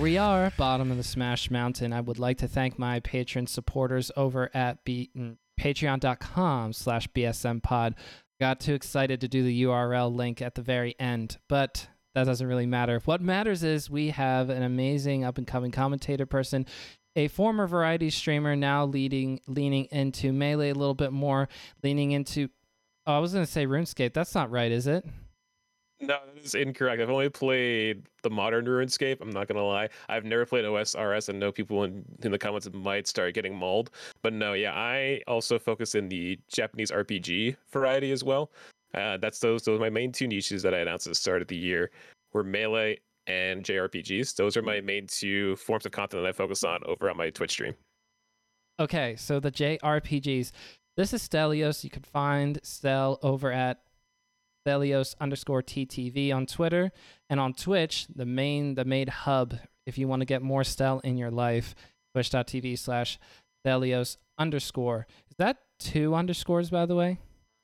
Here we are, bottom of the Smash Mountain. I would like to thank my patron supporters over at B- mm, patreon.com slash bsmpod. Got too excited to do the URL link at the very end, but that doesn't really matter. What matters is we have an amazing up and coming commentator person, a former variety streamer now leading leaning into melee a little bit more, leaning into oh, I was gonna say RuneScape. That's not right, is it? No, that is incorrect. I've only played the modern RuneScape. I'm not gonna lie. I've never played OSRS, and know people in, in the comments might start getting mauled. But no, yeah, I also focus in the Japanese RPG variety as well. Uh, that's those those are my main two niches that I announced at the start of the year were melee and JRPGs. Those are my main two forms of content that I focus on over on my Twitch stream. Okay, so the JRPGs. This is Stelios. You can find Stel over at Stelios underscore TTV on Twitter and on Twitch, the main the main hub. If you want to get more Stel in your life, twitch.tv slash Stelios underscore. Is that two underscores by the way?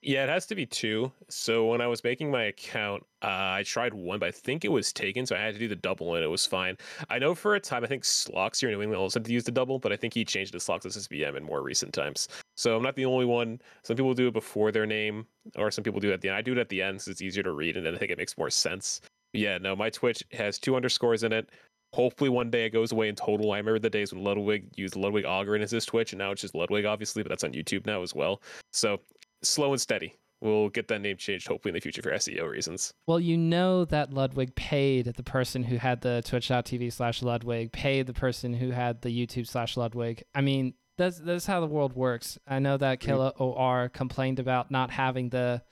Yeah, it has to be two. So when I was making my account, uh, I tried one, but I think it was taken, so I had to do the double, and it was fine. I know for a time, I think Slox here in New England also had to use the double, but I think he changed to Slox SSBM in more recent times. So I'm not the only one. Some people do it before their name, or some people do it at the end. I do it at the end, so it's easier to read, and then I think it makes more sense. Yeah, no, my Twitch has two underscores in it. Hopefully one day it goes away in total. I remember the days when Ludwig used Ludwig Ahgren as his Twitch, and now it's just Ludwig, obviously, but that's on YouTube now as well. So slow and steady. We'll get that name changed hopefully in the future for SEO reasons. Well, you know that Ludwig paid the person who had the twitch.tv slash Ludwig, paid the person who had the YouTube slash Ludwig. I mean, that's that's how the world works. I know that Killa OR complained about not having the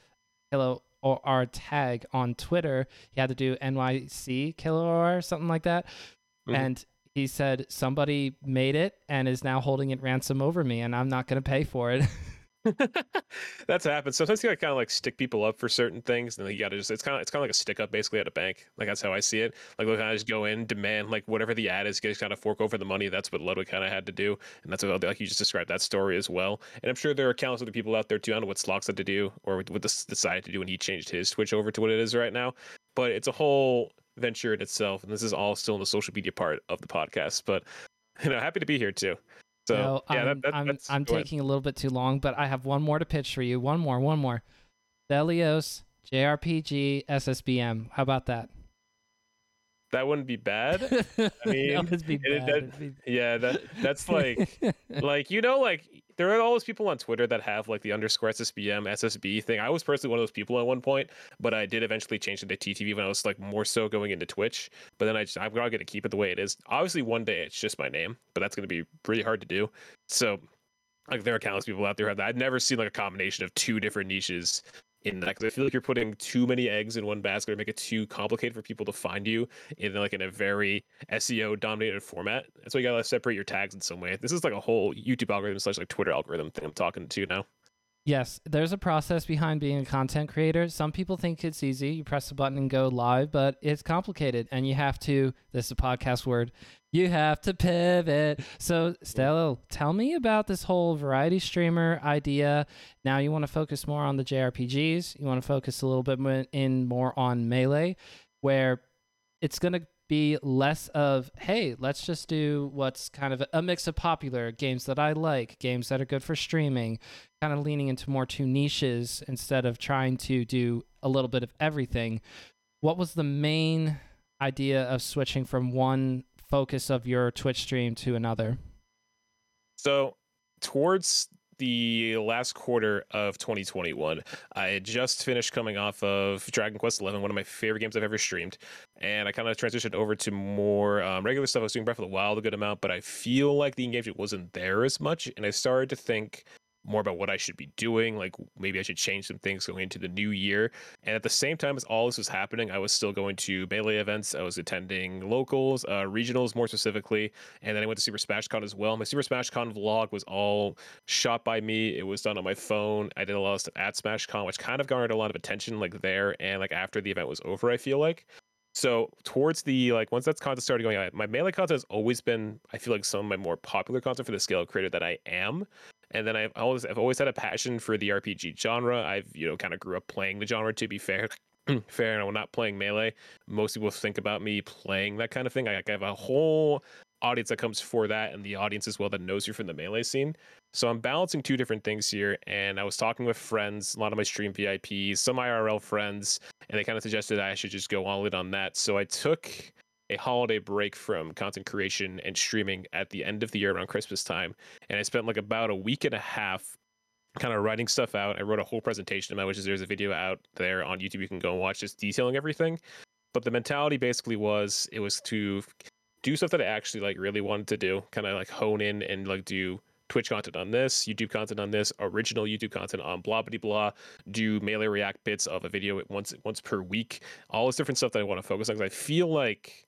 Killa OR tag on Twitter. He had to do NYC Killa OR, something like that. Mhm. And he said somebody made it and is now holding it ransom over me, and I'm not going to pay for it. That's what happens. Sometimes you gotta kind of like stick people up for certain things, and you gotta just it's kind of it's kind of like a stick up basically at a bank. Like that's how I see it. Like they kind of just go in, demand like whatever the ad is, just kind of fork over the money. That's what Ludwig kind of had to do, and that's what like you just described that story as well. And I'm sure there are countless other people out there too. I don't know what Slox had to do or what this decided to do when he changed his Twitch over to what it is right now. But it's a whole venture in itself, and this is all still in the social media part of the podcast. But you know, happy to be here too. So No, yeah, I'm, that, that, I'm, I'm go ahead. taking a little bit too long, but I have one more to pitch for you. One more, one more. Stelios, JRPG, SSBM. How about that? that wouldn't be bad. I mean, that would be it- bad. that- It'd be- Yeah, that that's like like you know like there are all those people on Twitter that have like the underscore SSBM SSB thing. I was personally one of those people at one point, but I did eventually change it to TTV when I was like more so going into Twitch. But then I just I'm not gonna keep it the way it is. Obviously, one day it's just my name, but that's gonna be pretty hard to do. So like there are countless people out there that. I've never seen like a combination of two different niches in that because I feel like you're putting too many eggs in one basket or make it too complicated for people to find you in like in a very SEO dominated format. That's why you gotta like, separate your tags in some way. This is like a whole YouTube algorithm slash like Twitter algorithm thing I'm talking to now. Yes, there's a process behind being a content creator. Some people think it's easy. You press a button and go live, but it's complicated and you have to, this is a podcast word, you have to pivot. So, Stella, tell me about this whole variety streamer idea. Now, you want to focus more on the JRPGs, you want to focus a little bit more in more on Melee, where it's going to be less of, hey, let's just do what's kind of a mix of popular games that I like, games that are good for streaming, kind of leaning into more two niches instead of trying to do a little bit of everything. What was the main idea of switching from one focus of your Twitch stream to another? So towards the last quarter of 2021, I had just finished coming off of Dragon Quest XI, one of my favorite games I've ever streamed, and I kind of transitioned over to more um, regular stuff. I was doing Breath of the Wild a good amount, but I feel like the engagement wasn't there as much, and I started to think more about what I should be doing. Like maybe I should change some things going into the new year. And at the same time as all this was happening, I was still going to melee events. I was attending locals, uh, regionals more specifically, and then I went to Super Smash Con as well. My Super Smash Con vlog was all shot by me. It was done on my phone. I did a lot of stuff at Smash Con, which kind of garnered a lot of attention like there and like after the event was over. I feel like. So towards the like once that's content started going on, my melee content has always been I feel like some of my more popular content for the scale creator that I am. And then I've always I've always had a passion for the RPG genre. I've you know kind of grew up playing the genre to be fair. fair and I'm not playing melee, most people think about me playing that kind of thing. I, I have a whole audience that comes for that and the audience as well that knows you from the melee scene. So I'm balancing two different things here. And I was talking with friends, a lot of my stream VIPs, some IRL friends, and they kind of suggested I should just go all in on that. So I took a holiday break from content creation and streaming at the end of the year around Christmas time. And I spent like about a week and a half kind of writing stuff out. I wrote a whole presentation about which is there's a video out there on YouTube you can go and watch just detailing everything. But the mentality basically was it was to do stuff that I actually like really wanted to do, kind of like hone in and like do Twitch content on this, YouTube content on this, original YouTube content on blah blah blah, do melee react bits of a video once once per week, all this different stuff that I want to focus on because I feel like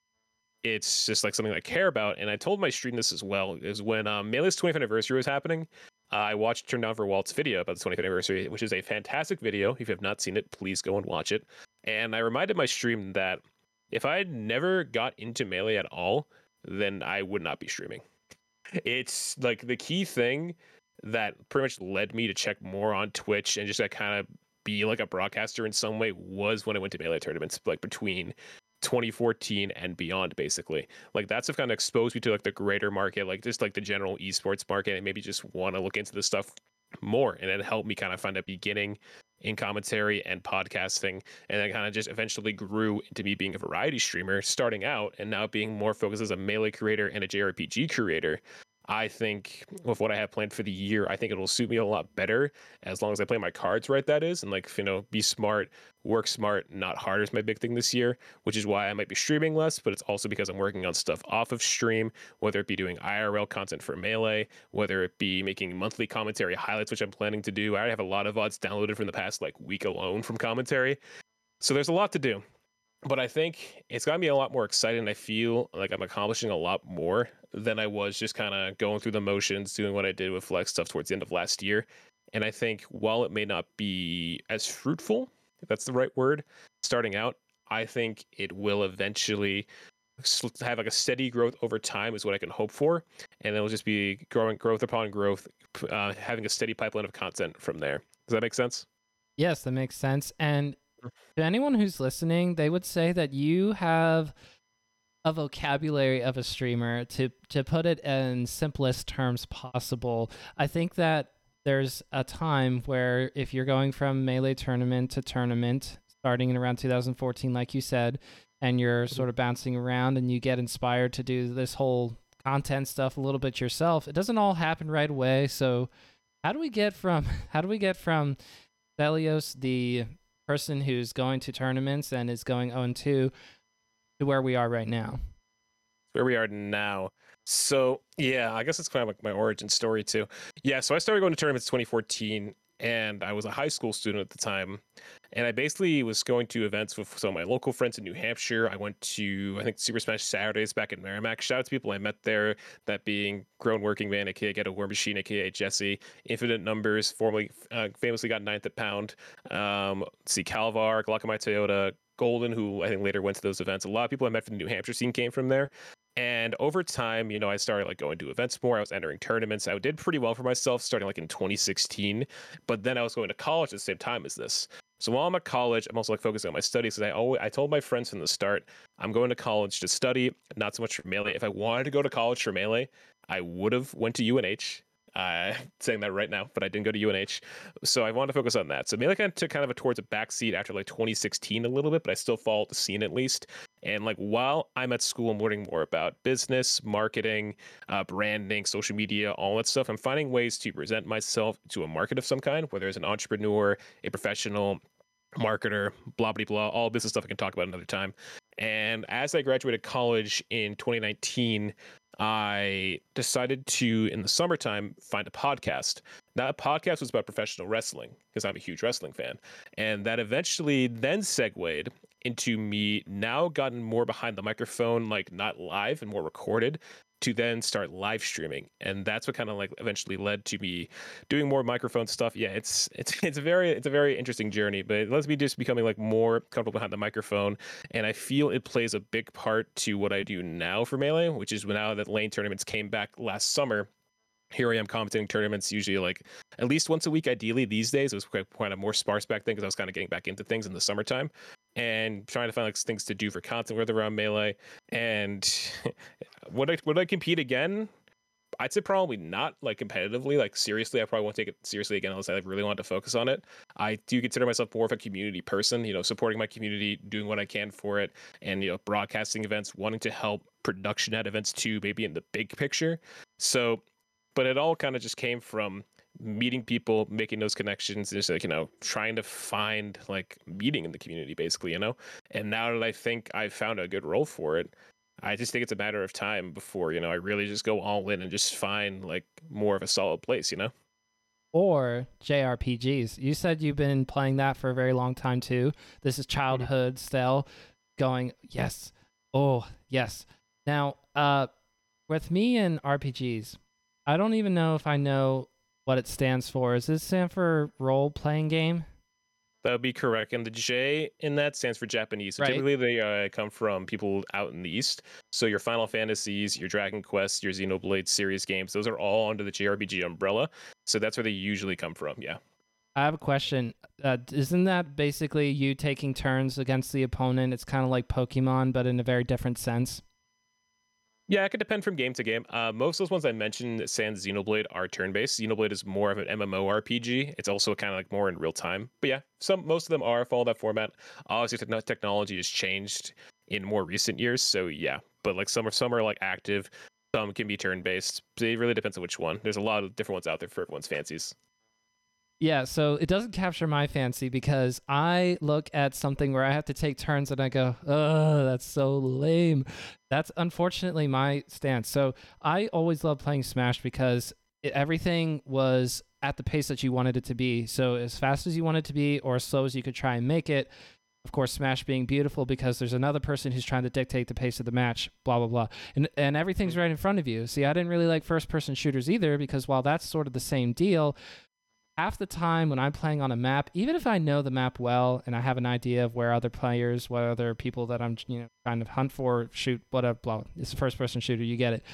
it's just like something I care about. And I told my stream this as well is when um, Melee's 20th anniversary was happening. I watched Turn Down for Walt's video about the 25th anniversary, which is a fantastic video. If you have not seen it, please go and watch it. And I reminded my stream that if I had never got into Melee at all, then I would not be streaming. It's like the key thing that pretty much led me to check more on Twitch and just kind of be like a broadcaster in some way was when I went to Melee tournaments, like between 2014 and beyond basically. Like that's kind of exposed me to like the greater market like just like the general esports market and maybe just want to look into this stuff more and it helped me kind of find a beginning in commentary and podcasting and then kind of just eventually grew into me being a variety streamer starting out and now being more focused as a melee creator and a jrpg creator I think with what I have planned for the year, I think it'll suit me a lot better as long as I play my cards right. That is, and like you know, be smart, work smart, not hard is my big thing this year, which is why I might be streaming less. But it's also because I'm working on stuff off of stream, whether it be doing IRL content for Melee, whether it be making monthly commentary highlights, which I'm planning to do. I already have a lot of VODs downloaded from the past like week alone from commentary, so there's a lot to do but I think it's got me a lot more excited I feel like I'm accomplishing a lot more than I was just kind of going through the motions, doing what I did with Flex stuff towards the end of last year. And I think while it may not be as fruitful, if that's the right word, starting out, I think it will eventually have like a steady growth over time is what I can hope for, and it'll just be growing growth upon growth, uh, having a steady pipeline of content from there. Does that make sense? Yes, that makes sense. And to anyone who's listening, they would say that you have a vocabulary of a streamer to to put it in simplest terms possible. I think that there's a time where if you're going from melee tournament to tournament starting in around 2014 like you said and you're mm-hmm. sort of bouncing around and you get inspired to do this whole content stuff a little bit yourself it doesn't all happen right away so how do we get from how do we get from Stelios the person who's going to tournaments and is going 0 2 to where we are right now. Where we are now. So yeah, I guess it's kind of like my origin story too. Yeah, so I started going to tournaments 2014 and I was a high school student at the time. And I basically was going to events with some of my local friends in New Hampshire. I went to, I think, Super Smash Saturdays back in Merrimack. Shout out to people I met there, that being Grown Working Man, aka Get a War Machine, aka Jesse, Infinite Numbers, formerly uh, famously got ninth at Pound. Um, see Calvar, Glockamai Toyota, Golden, who I think later went to those events. A lot of people I met from the New Hampshire scene came from there. And over time, you know, I started like going to events more. I was entering tournaments. I did pretty well for myself starting like in 2016. But then I was going to college at the same time as this. So while I'm at college, I'm also like focusing on my studies. Because I always, I told my friends from the start, I'm going to college to study, not so much for melee. If I wanted to go to college for melee, I would have went to UNH. Uh, saying that right now, but I didn't go to UNH, so I wanted to focus on that. So maybe I took kind of a towards a backseat after like 2016 a little bit, but I still followed the scene at least. And like while I'm at school, I'm learning more about business, marketing, uh, branding, social media, all that stuff. I'm finding ways to present myself to a market of some kind, whether it's an entrepreneur, a professional, marketer, blah blah blah, all business stuff I can talk about another time. And as I graduated college in 2019, I decided to, in the summertime, find a podcast. That podcast was about professional wrestling because I'm a huge wrestling fan. And that eventually then segued into me now gotten more behind the microphone, like not live and more recorded, to then start live streaming. And that's what kind of like eventually led to me doing more microphone stuff. Yeah it's it's it's a very it's a very interesting journey but it lets me just becoming like more comfortable behind the microphone. And i feel it plays a big part to what i do now for melee which is now that lane tournaments came back last summer here I am commentating tournaments usually like at least once a week ideally these days. It was quite kind of more sparse back then because I was kind of getting back into things in the summertime and trying to find like things to do for content with around melee. And would I would I compete again? I'd say probably not like competitively. Like seriously, I probably won't take it seriously again unless I really want to focus on it. I do consider myself more of a community person. You know, supporting my community, doing what I can for it, and you know, broadcasting events, wanting to help production at events too, maybe in the big picture. So, but it all kind of just came from meeting people, making those connections, and just like you know, trying to find like meeting in the community, basically, you know. And now that I think I've found a good role for it, I just think it's a matter of time before you know I really just go all in and just find like more of a solid place, you know. Or JRPGs. You said you've been playing that for a very long time too. This is childhood mm-hmm. still. Going yes, oh yes. Now, uh, with me and RPGs, I don't even know if I know what it stands for. Is this stand for role playing game? That would be correct. And the J in that stands for Japanese. So right. Typically, they uh, come from people out in the East. So your Final Fantasies, your Dragon Quest, your Xenoblade series games, those are all under the JRPG umbrella. So that's where they usually come from. Yeah. I have a question. Uh, isn't that basically you taking turns against the opponent? It's kind of like Pokemon, but in a very different sense. Yeah, it could depend from game to game. Uh, most of those ones I mentioned, Sans Xenoblade, are turn-based. Xenoblade is more of an MMORPG. It's also kind of like more in real time. But yeah, some most of them are follow that format. Obviously, te- technology has changed in more recent years, so yeah. But like some are some are like active, some can be turn-based. It really depends on which one. There's a lot of different ones out there for everyone's fancies. Yeah, so it doesn't capture my fancy because I look at something where I have to take turns and I go, oh, that's so lame. That's unfortunately my stance. So I always love playing Smash because it, everything was at the pace that you wanted it to be. So as fast as you wanted it to be or as slow as you could try and make it. Of course, Smash being beautiful because there's another person who's trying to dictate the pace of the match, blah, blah, blah. And, and everything's right in front of you. See, I didn't really like first person shooters either because while that's sort of the same deal, half the time when I'm playing on a map, even if I know the map well and I have an idea of where other players, what other people that I'm you know trying to hunt for, shoot, whatever, blah, it's a first person shooter, you get it.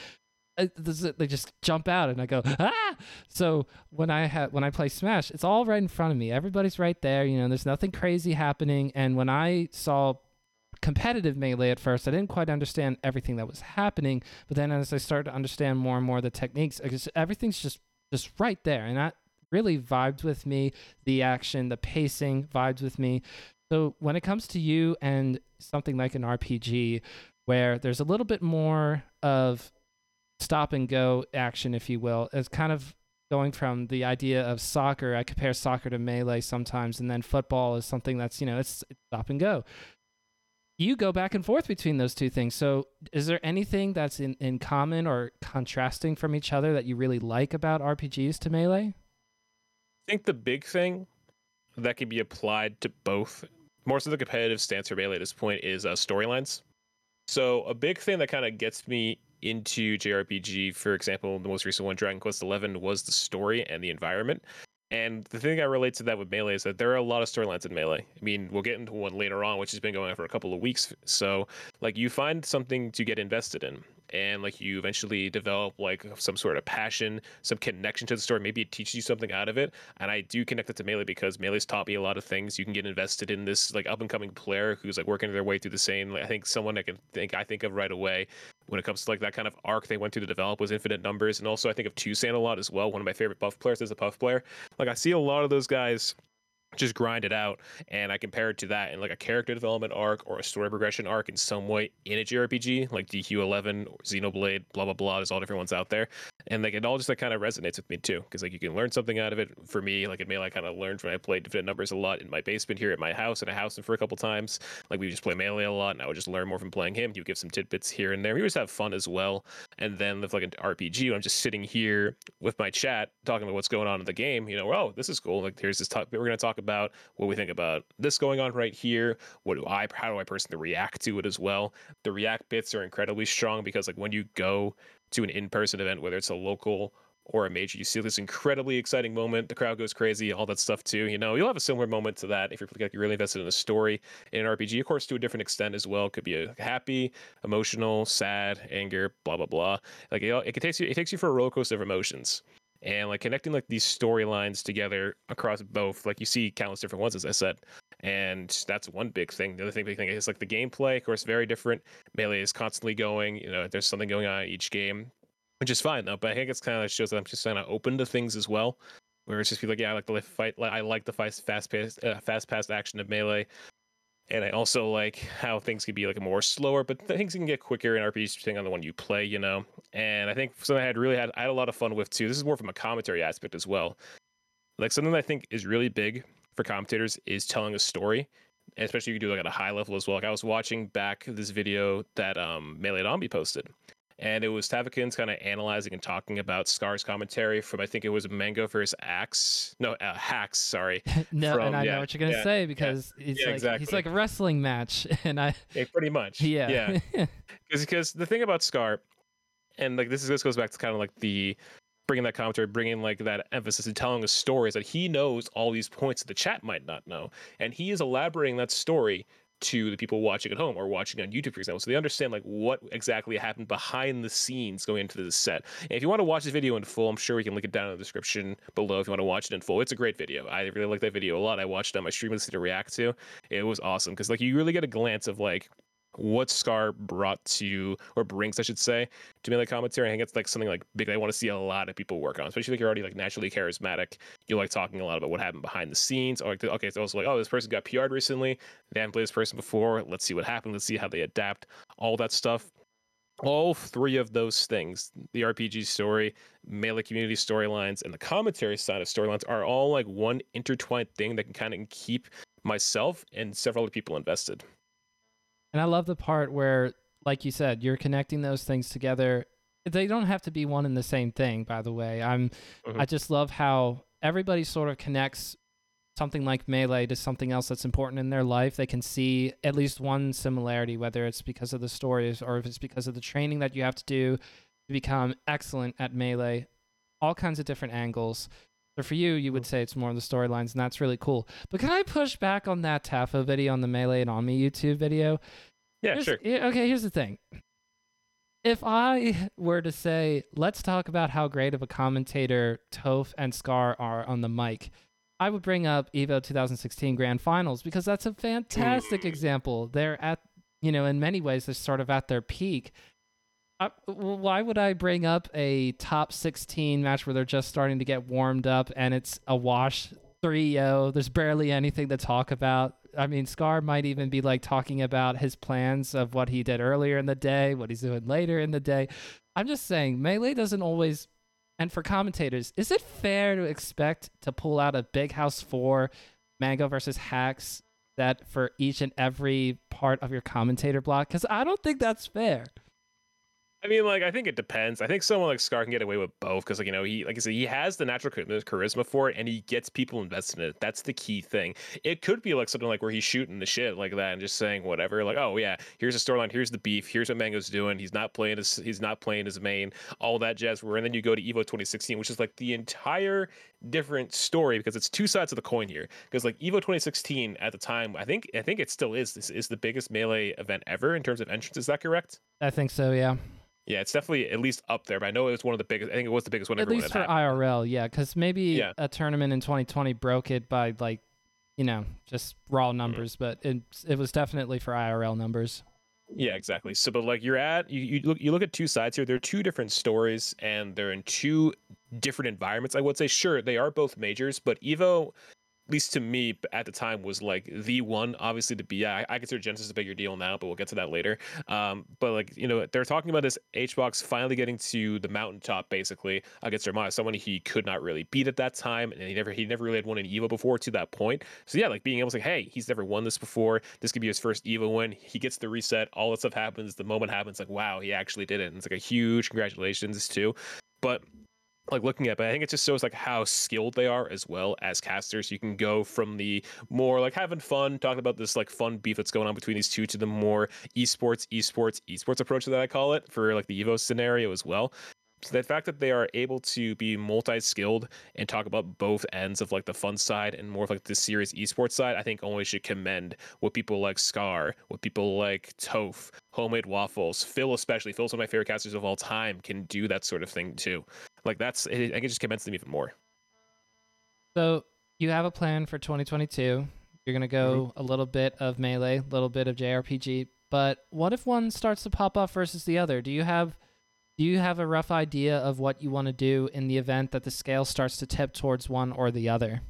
They just jump out and I go ah. So when I have when I play Smash, it's all right in front of me. Everybody's right there. You know, there's nothing crazy happening. And when I saw competitive melee at first. I didn't quite understand everything that was happening, but then as I started to understand more and more the techniques, everything's just just right there, and that really vibed with me. The action, the pacing vibed with me. So when it comes to you and something like an RPG where there's a little bit more of stop and go action, if you will, it's kind of going from the idea of soccer. I compare soccer to melee sometimes, and then football is something that's, you know, it's, it's stop and go you go back and forth between those two things. So, is there anything that's in, in common or contrasting from each other that you really like about RPGs to Melee? I think the big thing that can be applied to both, more so the competitive stance for Melee at this point, is uh, storylines. So a big thing that kind of gets me into JRPG, for example, the most recent one, Dragon Quest XI, was the story and the environment. And the thing I relate to that with Melee is that there are a lot of storylines in Melee. I mean, we'll get into one later on, which has been going on for a couple of weeks. So, like, you find something to get invested in and like you eventually develop like some sort of passion, some connection to the story. Maybe it teaches you something out of it. And I do connect it to Melee because Melee's taught me a lot of things. You can get invested in this like up and coming player who's like working their way through the same. Like, I think someone I can think I think of right away when it comes to like that kind of arc they went through to develop was infinite numbers. And also I think of Toussaint a lot as well. One of my favorite buff players is a puff player. Like I see a lot of those guys just grind it out and i compare it to that in like a character development arc or a story progression arc in some way in a jrpg like dq11 or xenoblade blah blah blah there's all different ones out there and like it all just like kind of resonates with me too because like you can learn something out of it. For me like it may like kind of learned when i played infinite numbers a lot in my basement here at my house and i housed him for a couple times. Like we just play melee a lot and i would just learn more from playing him. You would give some tidbits here and there. We just have fun as well. And then with like an rpg i'm just sitting here with my chat talking about what's going on in the game you know oh this is cool. Like here's this talk we're going to talk about what we think about this going on right here. What do i how do i personally react to it as well? The react bits are incredibly strong because like when you go to an in-person event whether it's a local or a major you see this incredibly exciting moment. The crowd goes crazy all that stuff too you know? You'll have a similar moment to that if you're like, really invested in the story in an rpg of course to a different extent as well. Could be a happy emotional sad anger blah blah blah. Like it, it takes you it takes you for a roller coaster of emotions. And like connecting like these storylines together across both like you see countless different ones as i said and that's one big thing. The other thing, big thing is like the gameplay. Of course, very different. Melee is constantly going. You know, there's something going on each game, which is fine though. But I think it's kind of shows that I'm just kind of open to things as well. Where it's just be like, yeah, I like the fight. I like the fast paced, uh, fast paced action of melee and I also like how things can be like more slower, but things can get quicker in RPGs depending on the one you play, you know. And I think something I had really had I had a lot of fun with too. This is more from a commentary aspect as well. Like something I think is really big for commentators is telling a story, and especially if you do like at a high level as well. Like I was watching back this video that um Melee Zombie posted, and it was Tavakins kind of analyzing and talking about Scar's commentary from I think it was Mango versus Axe, no uh, Hax, sorry. no, from, and I yeah, know what you're gonna yeah, say because it's yeah, like exactly. he's like a wrestling match, and I Yeah, pretty much. yeah yeah. because the thing about Scar, and like this is this goes back to kind of like the bringing that commentary, bringing like that emphasis and telling a story is that he knows all these points that the chat might not know, and he is elaborating that story to the people watching at home or watching on YouTube, for example, so they understand like what exactly happened behind the scenes going into the set. And if you want to watch this video in full, I'm sure we can link it down in the description below if you want to watch it in full. It's a great video. I really like that video a lot. I watched it on my stream to react to. It was awesome because like you really get a glance of like what Scar brought to or brings, I should say, to me like commentary. I think it's like something like big. I want to see a lot of people work on, especially if you're already like naturally charismatic. You like talking a lot about what happened behind the scenes. Or like, okay, it's also like, oh, this person got PR'd recently. They haven't played this person before. Let's see what happened. Let's see how they adapt. All that stuff. All three of those things, the RPG story, melee community storylines, and the commentary side of storylines, are all like one intertwined thing that can kind of keep myself and several other people invested. And I love the part where, like you said, you're connecting those things together. They don't have to be one and the same thing, by the way. I'm Mhm. I just love how everybody sort of connects something like melee to something else that's important in their life. They can see at least one similarity, whether it's because of the stories or if it's because of the training that you have to do to become excellent at melee. All kinds of different angles. So for you, you would say it's more of the storylines, and that's really cool. But can I push back on that Tafo video on the Melee and on me YouTube video? Yeah, Here's- sure. Okay, here's the thing. If I were to say, let's talk about how great of a commentator Toph and Scar are on the mic, I would bring up Evo 2016 Grand Finals because that's a fantastic example. They're at, you know, in many ways, they're sort of at their peak. I, why would I bring up a top 16 match where they're just starting to get warmed up and it's a wash 3 0? There's barely anything to talk about. I mean, Scar might even be like talking about his plans of what he did earlier in the day, what he's doing later in the day. I'm just saying, Melee doesn't always. And for commentators, is it fair to expect to pull out a Big House 4 Mango versus Hax that for each and every part of your commentator block? Because I don't think that's fair. I mean, like, I think it depends. I think someone like Scar can get away with both because, like, you know, he, like I said, he has the natural charisma for it, and he gets people invested in it. That's the key thing. It could be like something like where he's shooting the shit like that and just saying whatever, like, oh yeah, here's the storyline, here's the beef, here's what Mango's doing. He's not playing his, he's not playing his main, all that jazz. Where and then you go to Evo 2016, which is like the entire different story because it's two sides of the coin here. Because like Evo 2016 at the time, I think, I think it still is. This is the biggest melee event ever in terms of entrance. Is that correct? I think so, yeah. Yeah, it's definitely at least up there. But I know it was one of the biggest. I think it was the biggest one. At least for happened. IRL, yeah. Because maybe Yeah. a tournament in 2020 broke it by like, you know, just Mm-hmm. raw numbers, but it it was definitely for IRL numbers. Yeah, exactly. So, but like you're at you, you look you look at two sides here. They're two different stories, and they're in two different environments. I would say, sure, they are both majors, but Evo, least to me at the time, was like the one. Obviously, to be I, I consider Genesis a bigger deal now, but we'll get to that later. Um, but like you know, they're talking about this HBox finally getting to the mountaintop, basically against Armada, someone he could not really beat at that time, and he never he never really had won an Evo before to that point. So yeah, like being able to say, hey, he's never won this before. This could be his first Evo win. He gets the reset. All that stuff happens. The moment happens. Like wow, he actually did it. And it's like a huge congratulations too. But like looking at, but I think it just shows like how skilled they are as well as casters. You can go from the more like having fun, talking about this like fun beef that's going on between these two, to the more esports, esports, esports approach that I call it for like the Evo scenario as well. So the fact that they are able to be multi-skilled and talk about both ends of like the fun side and more of like the serious esports side, I think only should commend what people like Scar, what people like Toph, Homemade Waffles, Phil especially. Phil's one of my favorite casters of all time. Can do that sort of thing too. Like that's I think it just commends them even more. So you have a plan for 2022. You're gonna go mm-hmm. a little bit of melee, a little bit of JRPG. But what if one starts to pop up versus the other? Do you have do you have a rough idea of what you want to do in the event that the scale starts to tip towards one or the other?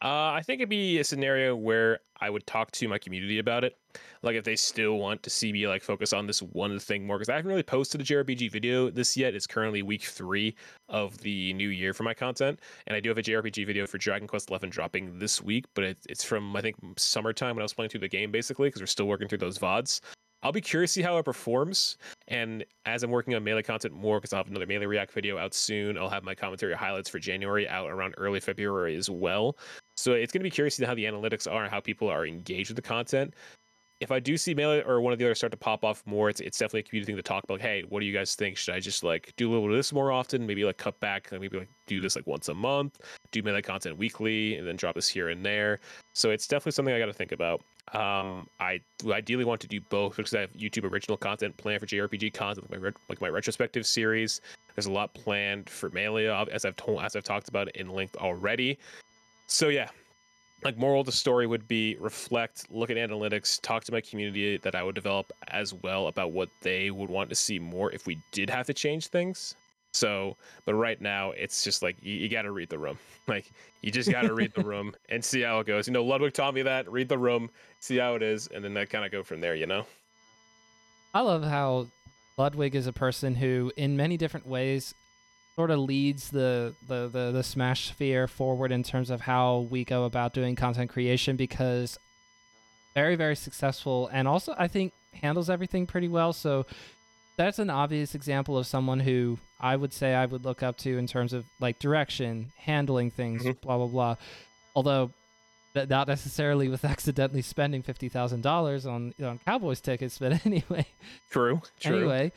Uh, I think it'd be a scenario where I would talk to my community about it. Like if they still want to see me like focus on this one thing more, because I haven't really posted a JRPG video this yet. It's currently week three of the new year for my content, and I do have a JRPG video for Dragon Quest XI dropping this week, but it, it's from I think summertime when I was playing through the game basically, because we're still working through those vods. I'll be curious to see how it performs. And as I'm working on melee content more, because I'll have another melee react video out soon, I'll have my commentary highlights for January out around early February as well. So it's going to be curious to see how the analytics are and how people are engaged with the content. If I do see melee or one of the others start to pop off more, it's, it's definitely a community thing to talk about. Like, hey, what do you guys think? Should I just like do a little bit of this more often? Maybe like cut back, maybe like do this like once a month, do melee content weekly, and then drop this here and there. So it's definitely something I got to think about. Um, I ideally want to do both because I have YouTube original content planned for JRPG content, like my like my retrospective series. There's a lot planned for melee, as I've told, as I've talked about in length already. So yeah, like moral of the story would be reflect, look at analytics, talk to my community that I would develop as well about what they would want to see more if we did have to change things. So, but right now it's just like you, you got to read the room. Like you just got to read the room and see how it goes. You know, Ludwig taught me that. Read the room, see how it is, and then that kind of go from there. You know. I love how Ludwig is a person who, in many different ways, sort of leads the, the, the, the Smash sphere forward in terms of how we go about doing content creation because very, very successful and also I think handles everything pretty well. So that's an obvious example of someone who I would say I would look up to in terms of like direction, handling things, mm-hmm. blah, blah, blah. Although not necessarily with accidentally spending fifty thousand dollars on on Cowboys tickets, but anyway. True. True. Anyway,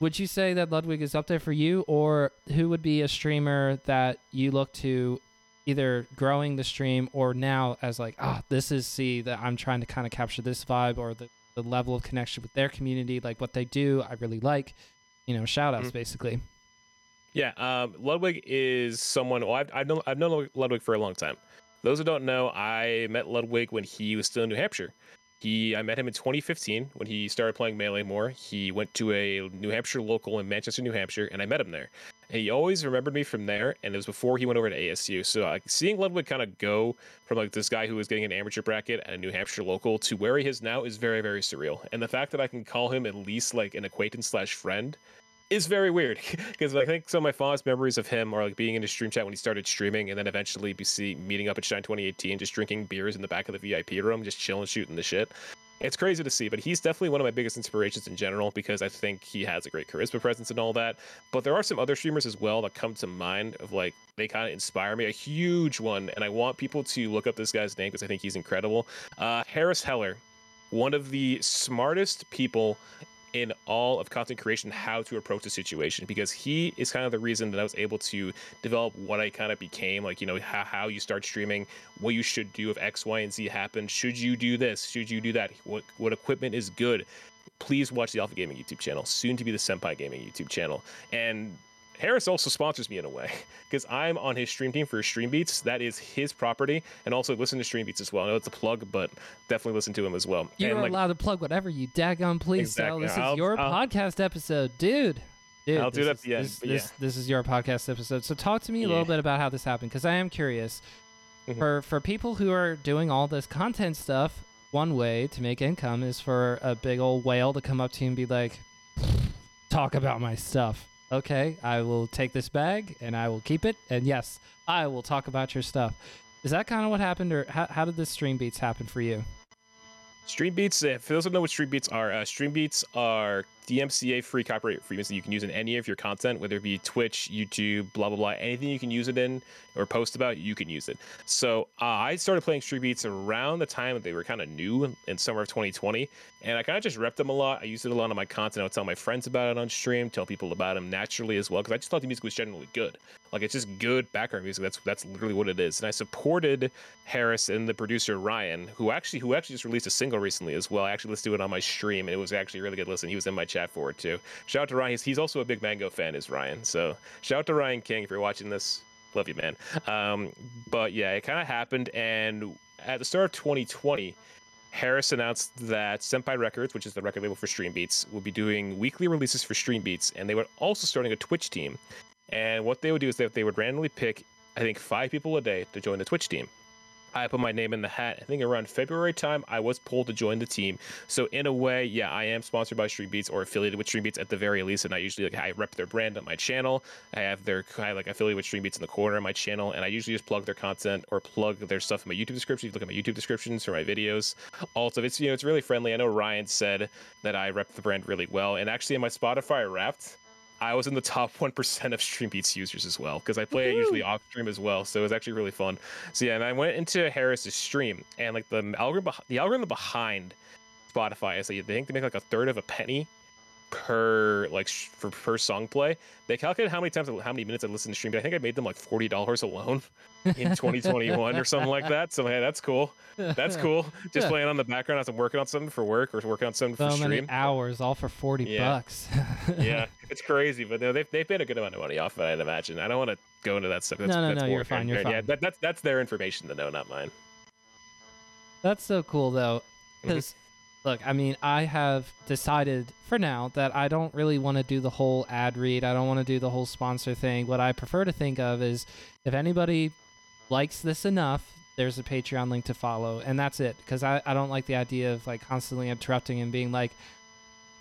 would you say that Ludwig is up there for you, or who would be a streamer that you look to, either growing the stream or now as like, ah, oh, this is see that I'm trying to kind of capture this vibe or the, the level of connection with their community, like what they do, I really like, you know, shout outs mm-hmm. basically. Yeah, um, Ludwig is someone. Well, I've, I've known I've known Ludwig for a long time. Those who don't know, I met Ludwig when he was still in New Hampshire. He, I met him in 2015 when he started playing Melee more. He went to a New Hampshire local in Manchester, New Hampshire, and I met him there. And he always remembered me from there, and it was before he went over to ASU. So seeing Ludwig kind of go from like this guy who was getting an amateur bracket at a New Hampshire local to where he is now is very, very surreal. And the fact that I can call him at least like an acquaintance slash friend is very weird because I think some of my fondest memories of him are like being in his stream chat when he started streaming, and then eventually be see meeting up at Shine 2018, just drinking beers in the back of the VIP room, just chilling, shooting the shit. It's crazy to see, but he's definitely one of my biggest inspirations in general because I think he has a great charisma presence and all that. But there are some other streamers as well that come to mind of like they kind of inspire me. A huge one, and I want people to look up this guy's name because I think he's incredible. Uh, Harris Heller, one of the smartest people in all of content creation how to approach the situation because he is kind of the reason that I was able to develop what I kind of became like you know how, how you start streaming what you should do if X Y and Z happen. Should you do this? Should you do that? What what equipment is good? Please watch the Alpha Gaming YouTube channel soon to be the Senpai Gaming YouTube channel. And Harris also sponsors me in a way because I'm on his stream team for Stream Beats. That is his property, and also listen to Stream Beats as well. I know it's a plug, but definitely listen to him as well. You're and, like, allowed to plug whatever you daggone please. Exactly. This is I'll, your I'll, podcast episode, dude. Dude, I'll do that at the end. This, this, yeah. this, is your podcast episode. So talk to me a yeah. little bit about how this happened because I am curious. Mm-hmm. For for people who are doing all this content stuff, one way to make income is for a big old whale to come up to you and be like, "Talk about my stuff." Okay, I will take this bag and I will keep it. And yes, I will talk about your stuff. Is that kind of what happened, or how, how did this stream beats happen for you? Stream beats, For those who know what stream beats are, uh, stream beats are DMCA free copyright free that you can use in any of your content, whether it be Twitch, YouTube, blah blah blah, anything you can use it in or post about, you can use it. So uh, I started playing Stream Beats around the time that they were kind of new in summer of 2020, and I kind of just repped them a lot. I used it a lot on my content. I would tell my friends about it on stream, tell people about them naturally as well, because I just thought the music was generally good. Like it's just good background music. That's that's literally what it is. And I supported Harris and the producer Ryan, who actually who actually just released a single recently as well. I actually listened to it on my stream, and it was actually really good listen. He was in my chat chat for too. Shout out to Ryan. He's, he's also a big Mango fan, is Ryan. So shout out to Ryan King if you're watching this. Love you, man. Um, but yeah, it kind of happened, and at the start of 2020, Harris announced that Senpai Records, which is the record label for Stream Beats, will be doing weekly releases for Stream Beats, and they would also starting a Twitch team. And what they would do is that they would randomly pick, I think, five people a day to join the Twitch team. I put my name in the hat. I think around February time, I was pulled to join the team. So in a way, yeah, I am sponsored by Stream Beats or affiliated with Stream Beats at the very least. And I usually like I rep their brand on my channel. I have their I like affiliate with Stream Beats in the corner of my channel, and I usually just plug their content or plug their stuff in my YouTube description. If you look at my YouTube descriptions for my videos. Also, it's you know it's really friendly. I know Ryan said that I rep the brand really well, and actually in my Spotify Wrapped I was in the top 1% of StreamBeats users as well because I play Woo-hoo! it usually off stream as well. So it was actually really fun. So yeah, and I went into Harris's stream and like the algorithm, the algorithm behind Spotify is that you think they make like a third of a penny per like sh- for per song play. They calculated how many times, how many minutes I listened to stream. But I think I made them like forty dollars alone in 2021 or something like that. So hey, that's cool. That's cool. Just playing on the background as I'm working on something for work or working on something so for stream. hours, all for 40 yeah. bucks. yeah, it's crazy, but no, they've they've made a good amount of money off it. I'd imagine. I don't want to go into that stuff. That's, no, no, that's no. You're fine. You're fine. Yeah, that, that's that's their information to know, not mine. That's so cool though, because. Mm-hmm look, I mean, I have decided for now that I don't really want to do the whole ad read. I don't want to do the whole sponsor thing. What I prefer to think of is if anybody likes this enough, there's a Patreon link to follow, and that's it. Because I, I don't like the idea of like constantly interrupting and being like,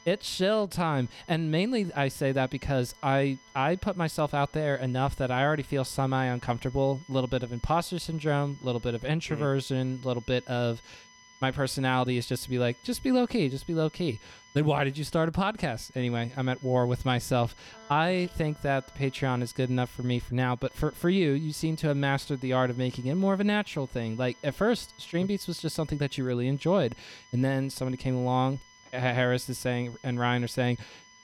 it's shill time. And mainly I say that because I I put myself out there enough that I already feel semi uncomfortable. A little bit of imposter syndrome, a little bit of mm-hmm. introversion, a little bit of my personality is just to be like, just be low key, just be low key. Then why did you start a podcast? Anyway, I'm at war with myself. I think that the Patreon is good enough for me for now, but for, for you, you seem to have mastered the art of making it more of a natural thing. Like at first, Stream Beats was just something that you really enjoyed. And then somebody came along, Harris is saying, and Ryan are saying,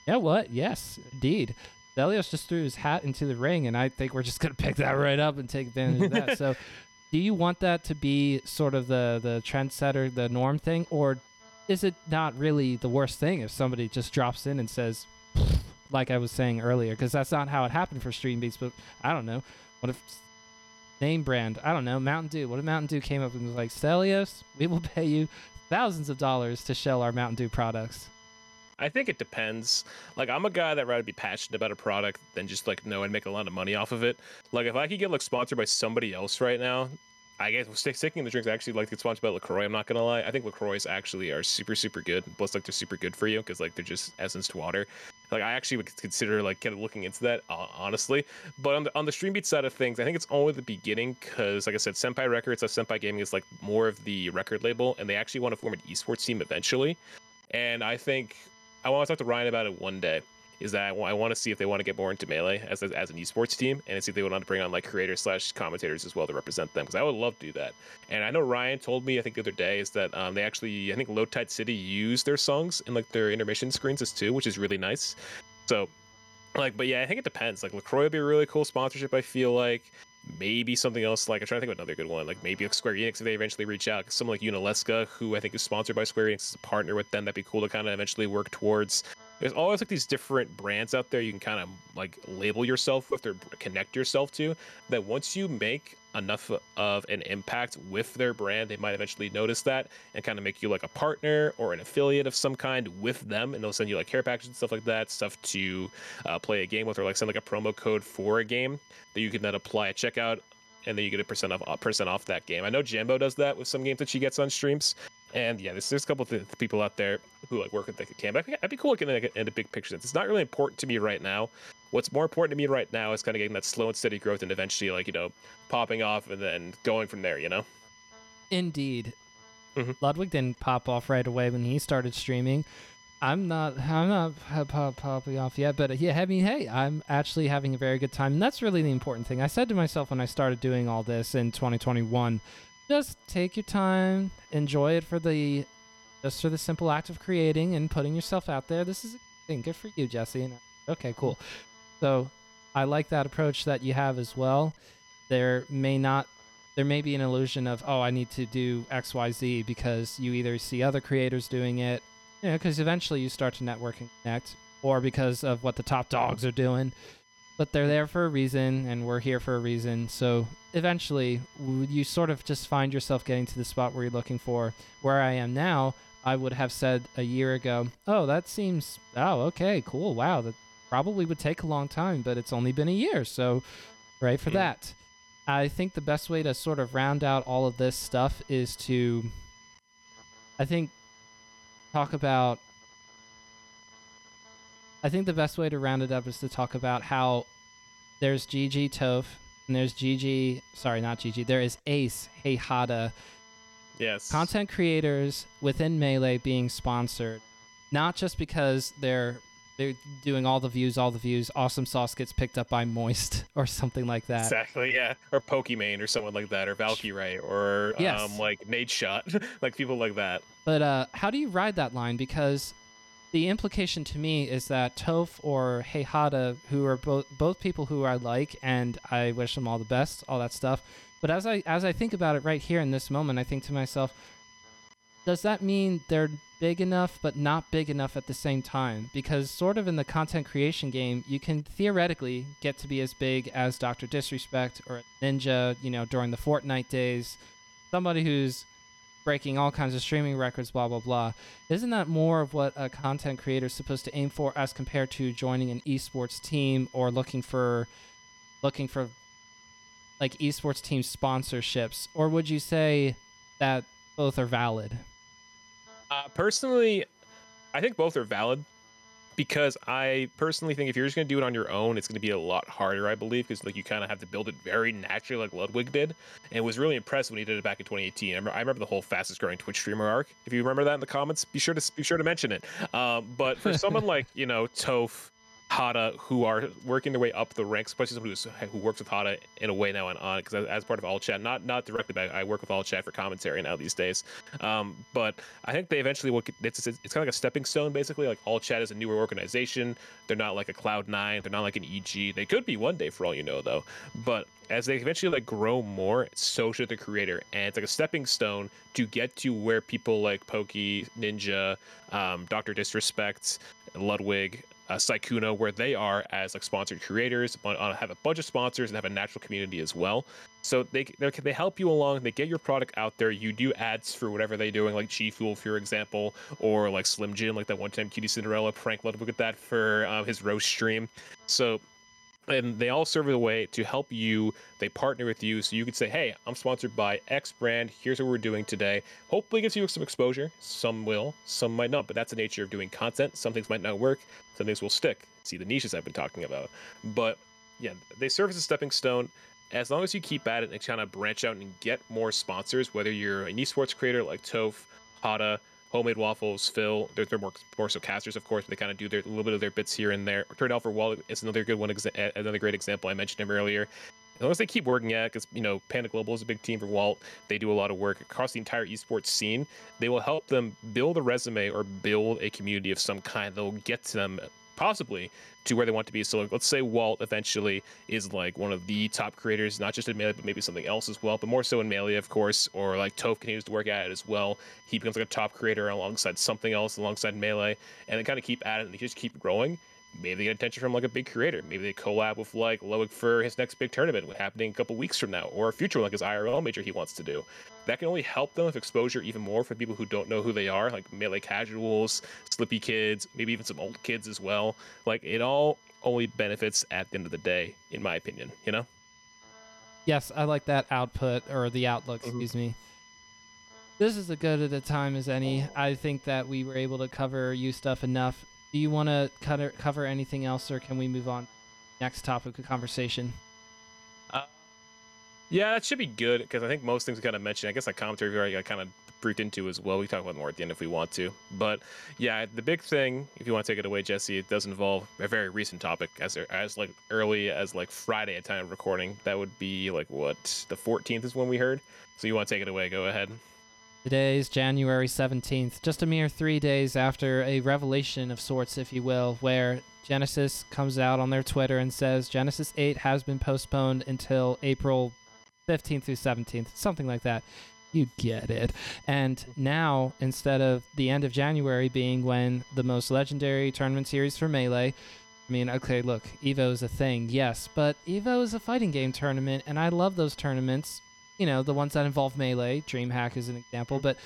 yeah, what? Yes, indeed. Stelios just threw his hat into the ring, and I think we're just going to pick that right up and take advantage of that. So do you want that to be sort of the the trendsetter, the norm thing, or is it not really the worst thing if somebody just drops in and says, like I was saying earlier, because that's not how it happened for Stream Beats. But I don't know. What if name brand? I don't know. Mountain Dew. What if Mountain Dew came up and was like, Stelios, we will pay you thousands of dollars to shell our Mountain Dew products. I think it depends. Like I'm a guy that rather be passionate about a product than just like know and make a lot of money off of it. Like if I could get like sponsored by somebody else right now, I guess stick, sticking in the drinks. I actually like to get sponsored by Lacroix. I'm not gonna lie. I think Lacroix actually are super super good. Plus like they're super good for you because like they're just essenced water. Like I actually would consider like kind of looking into that uh, honestly. But on the on the stream beat side of things, I think it's only the beginning because like I said, Senpai Records, so Senpai Gaming is like more of the record label, and they actually want to form an esports team eventually. And I think I want to talk to Ryan about it one day. Is that I want, to see if they want to get more into melee as, as, an esports team, and see if they want to bring on like creators slash commentators as well to represent them because I would love to do that. And I know Ryan told me I think the other day is that um, they actually I think Low Tide City use their songs in like their intermission screens as too, which is really nice. So like, but yeah, I think it depends. Like Lacroix would be a really cool sponsorship. I feel like maybe something else like I'm trying to think of another good one, like maybe like Square Enix if they eventually reach out. Someone like Unalesca, who I think is sponsored by Square Enix, is a partner with them. That'd be cool to kind of eventually work towards. There's always like these different brands out there you can kind of like label yourself with or connect yourself to. That once you make enough of an impact with their brand, they might eventually notice that and kind of make you like a partner or an affiliate of some kind with them, and they'll send you like care packages and stuff like that, stuff to uh, play a game with, or like send like a promo code for a game that you can then apply at checkout, and then you get a percent off percent off that game. I know Jambo does that with some games that she gets on streams. And yeah, there's, there's a couple of th- people out there who like work with like a cam. I'd be, I'd be cool looking at, at a big picture. It's not really important to me right now. What's more important to me right now is kind of getting that slow and steady growth and eventually like, you know, popping off and then going from there, you know? Indeed. Mm-hmm. Ludwig didn't pop off right away when he started streaming. I'm not I'm not pop, popping off yet, but yeah, I mean, hey, I'm actually having a very good time, and that's really the important thing. I said to myself when I started doing all this in 2021, just take your time, enjoy it for the just for the simple act of creating and putting yourself out there. This is thing. Good for you, Jesse. Okay, cool. So I like that approach that you have as well. There may not there may be an illusion of oh I need to do X Y Z because you either see other creators doing it, you know, because eventually you start to network and connect, or because of what the top dogs are doing. But they're there for a reason, and we're here for a reason. So eventually, you sort of just find yourself getting to the spot where you're looking for. Where I am now, I would have said a year ago, "Oh, that seems oh okay, cool, wow, that probably would take a long time, but it's only been a year, so right for Mm. that." I think the best way to sort of round out all of this stuff is to, I think, talk about. I think the best way to round it up is to talk about how there's GG Toph and there's GG, sorry, not GG, there is Ace Heihata, Yes. content creators within Melee being sponsored, not just because they're they're doing all the views, all the views. Awesome Sauce gets picked up by Moist or something like that. Exactly, yeah. Or Pokimane or someone like that, or Valkyrae, or Yes. um, like Nadeshot, like people like that. But uh, how do you ride that line? Because the implication to me is that Toph or Heihata, who are both both people who I like and I wish them all the best, all that stuff. But as I as I think about it right here in this moment, I think to myself, does that mean they're big enough but not big enough at the same time? Because sort of in the content creation game, you can theoretically get to be as big as Dr. Disrespect or Ninja, you know, during the Fortnite days. Somebody who's breaking all kinds of streaming records, blah blah blah. Isn't that more of what a content creator is supposed to aim for as compared to joining an esports team or looking for looking for like esports team sponsorships? Or would you say that both are valid? Uh, personally, I think both are valid because I personally think if you're just going to do it on your own, it's going to be a lot harder, I believe, because like you kind of have to build it very naturally, like Ludwig did. And was really impressed when he did it back in 2018. I remember, I remember the whole fastest growing Twitch streamer arc. If you remember that in the comments, be sure to be sure to mention it. Um, but for someone like you know Toph, Hada, who are working their way up the ranks, especially someone who's, who works with Hada in a way now and on, because as, part of All Chat, not not directly, but I work with All Chat for commentary now these days. Um, but I think they eventually will. it's, it's kind of like a stepping stone, basically. Like All Chat is a newer organization. They're not like a Cloud Nine. They're not like an EG. They could be one day, for all you know, though. But as they eventually like grow more, so should the creator, and it's like a stepping stone to get to where people like Pokey, Ninja, um, Doctor Disrespect, Ludwig, uh, Sykkuno, where they are as like sponsored creators, uh, have a bunch of sponsors and have a natural community as well. So they they they help you along. They get your product out there. You do ads for whatever they're doing, like G Fuel, for example, or like Slim Jim, like that one time QTCinderella prank Let look at that for um, his roast stream. So and they all serve as a way to help you. They partner with you, so you could say, "Hey, I'm sponsored by X brand. Here's what we're doing today." Hopefully, gives you some exposure. Some will, some might not, but that's the nature of doing content. Some things might not work. Some things will stick. See the niches I've been talking about, but yeah, they serve as a stepping stone. As long as you keep at it and kind of branch out and get more sponsors, whether you're an esports creator like Toph, Hada, Homemade Waffles, Phil. They're, more, more so casters, of course, but they kind of do their a little bit of their bits here and there. Turn Alpha Wall is another good one, exa- another great example. I mentioned him earlier. As long as they keep working at it, because you know Panda Global is a big team for Walt. They do a lot of work across the entire esports scene. They will help them build a resume or build a community of some kind. They'll get them possibly to where they want to be. So let's say Walt eventually is like one of the top creators, not just in Melee, but maybe something else as well, but more so in Melee, of course, or like Toph continues to work at it as well. He becomes like a top creator alongside something else, alongside Melee, and they kind of keep at it and they just keep growing. Maybe they get attention from like a big creator. Maybe they collab with like Ludwig for his next big tournament, happening a couple weeks from now, or a future one, like his IRL major he wants to do. That can only help them with exposure even more for people who don't know who they are, like melee casuals, Slippi kids, maybe even some old kids as well. Like it all only benefits at the end of the day, in my opinion. You know? Yes, I like that output or the outlook, Mhm. excuse me. This is as good at a time as any. I think that we were able to cover you stuff enough. Do you want to cover cover anything else, or can we move on? Next topic of conversation. Uh, yeah, that should be good because I think most things we kind of mentioned. I guess like commentary we already kind of briefed into as well. We can talk about more at the end if we want to. But yeah, the big thing, if you want to take it away, Jesse, it does involve a very recent topic as as like early as like Friday at time of recording. That would be like what the 14th is when we heard. So you want to take it away? Go ahead. Today's January 17th, just a mere three days after a revelation of sorts, if you will, where Genesis comes out on their Twitter and says Genesis 8 has been postponed until April 15th through 17th, something like that. You get it. And now, instead of the end of January being when the most legendary tournament series for Melee, I mean, okay, look, Evo is a thing, yes, but Evo is a fighting game tournament, and I love those tournaments. You know, the ones that involve melee. DreamHack is an example, but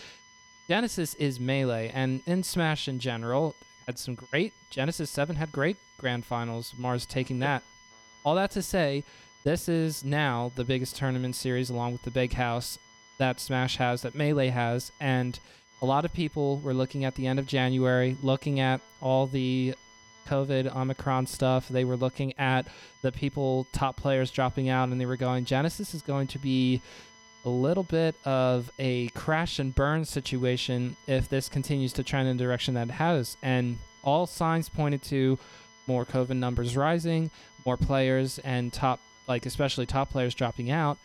Genesis is melee, and in Smash in general had some great. Genesis Seven had great grand finals. Mars taking that. All that to say, this is now the biggest tournament series, along with the Big House that Smash has, that Melee has, and a lot of people were looking at the end of January, looking at all the COVID, Omicron stuff. They were looking at the people, top players dropping out, and they were going, Genesis is going to be a little bit of a crash and burn situation if this continues to trend in the direction that it has. And all signs pointed to more COVID numbers rising, more players, and top, like especially top players dropping out.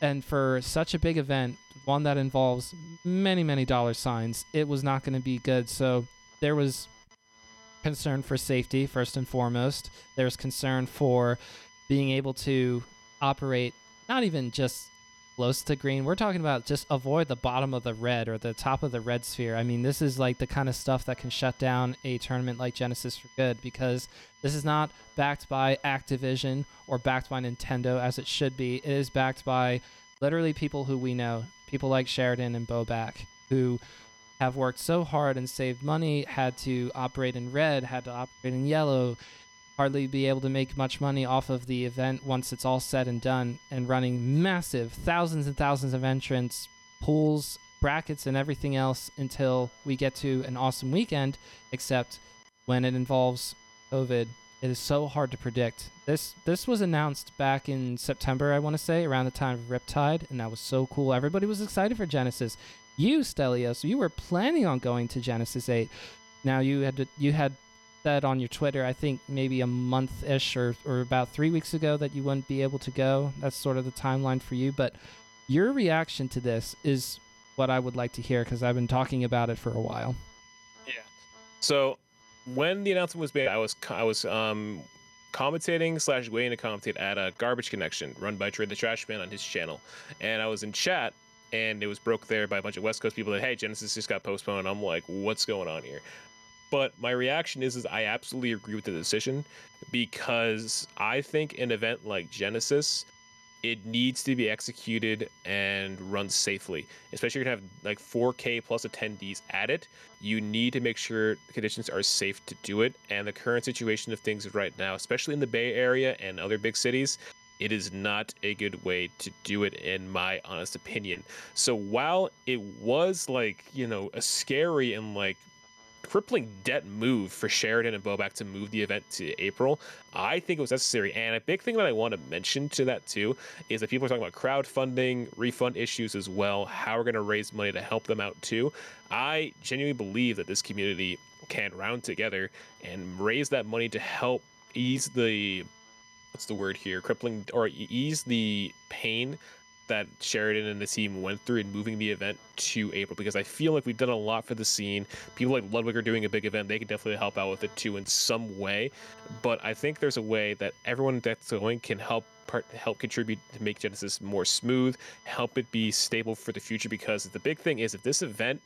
And for such a big event, one that involves many, many dollar signs, it was not going to be good. So there was concern for safety, first and foremost. There's concern for being able to operate not even just close to green. We're talking about just avoid the bottom of the red or the top of the red sphere. I mean, this is like the kind of stuff that can shut down a tournament like Genesis for good because this is not backed by Activision or backed by Nintendo as it should be. It is backed by literally people who we know, people like Sheridan and Bobak, who have worked so hard and saved money, had to operate in red, had to operate in yellow, hardly be able to make much money off of the event once it's all said and done, and running massive thousands and thousands of entrants, pools, brackets, and everything else until we get to an awesome weekend, except when it involves COVID. It is so hard to predict. This this was announced back in September, I want to say, around the time of Riptide, and that was so cool. Everybody was excited for Genesis you, Stelios, you were planning on going to Genesis 8. Now you had to, you had said on your Twitter, I think maybe a month ish or, or about three weeks ago that you wouldn't be able to go. That's sort of the timeline for you. But your reaction to this is what I would like to hear because I've been talking about it for a while. Yeah. So when the announcement was made, I was I was um, commentating slash waiting to commentate at a Garbage Connection run by Trey the Trash Man on his channel, and I was in chat and it was broke there by a bunch of West Coast people that hey Genesis just got postponed. I'm like, what's going on here? But my reaction is is I absolutely agree with the decision because I think an event like Genesis it needs to be executed and run safely. Especially if you're gonna have like 4K plus attendees at it, you need to make sure conditions are safe to do it. And the current situation of things right now, especially in the Bay Area and other big cities, it is not a good way to do it in my honest opinion so while it was like you know a scary and like crippling debt move for Sheridan and Bobak to move the event to April, I think it was necessary. And a big thing that I want to mention to that too is that people are talking about crowdfunding, refund issues as well, how we're going to raise money to help them out too. I genuinely believe that this community can round together and raise that money to help ease the what's the word here crippling or ease the pain that Sheridan and the team went through in moving the event to April because I feel like we've done a lot for the scene. People like Ludwig are doing a big event; they can definitely help out with it too in some way. But I think there's a way that everyone that's going can help part help contribute to make Genesis more smooth, help it be stable for the future. Because the big thing is if this event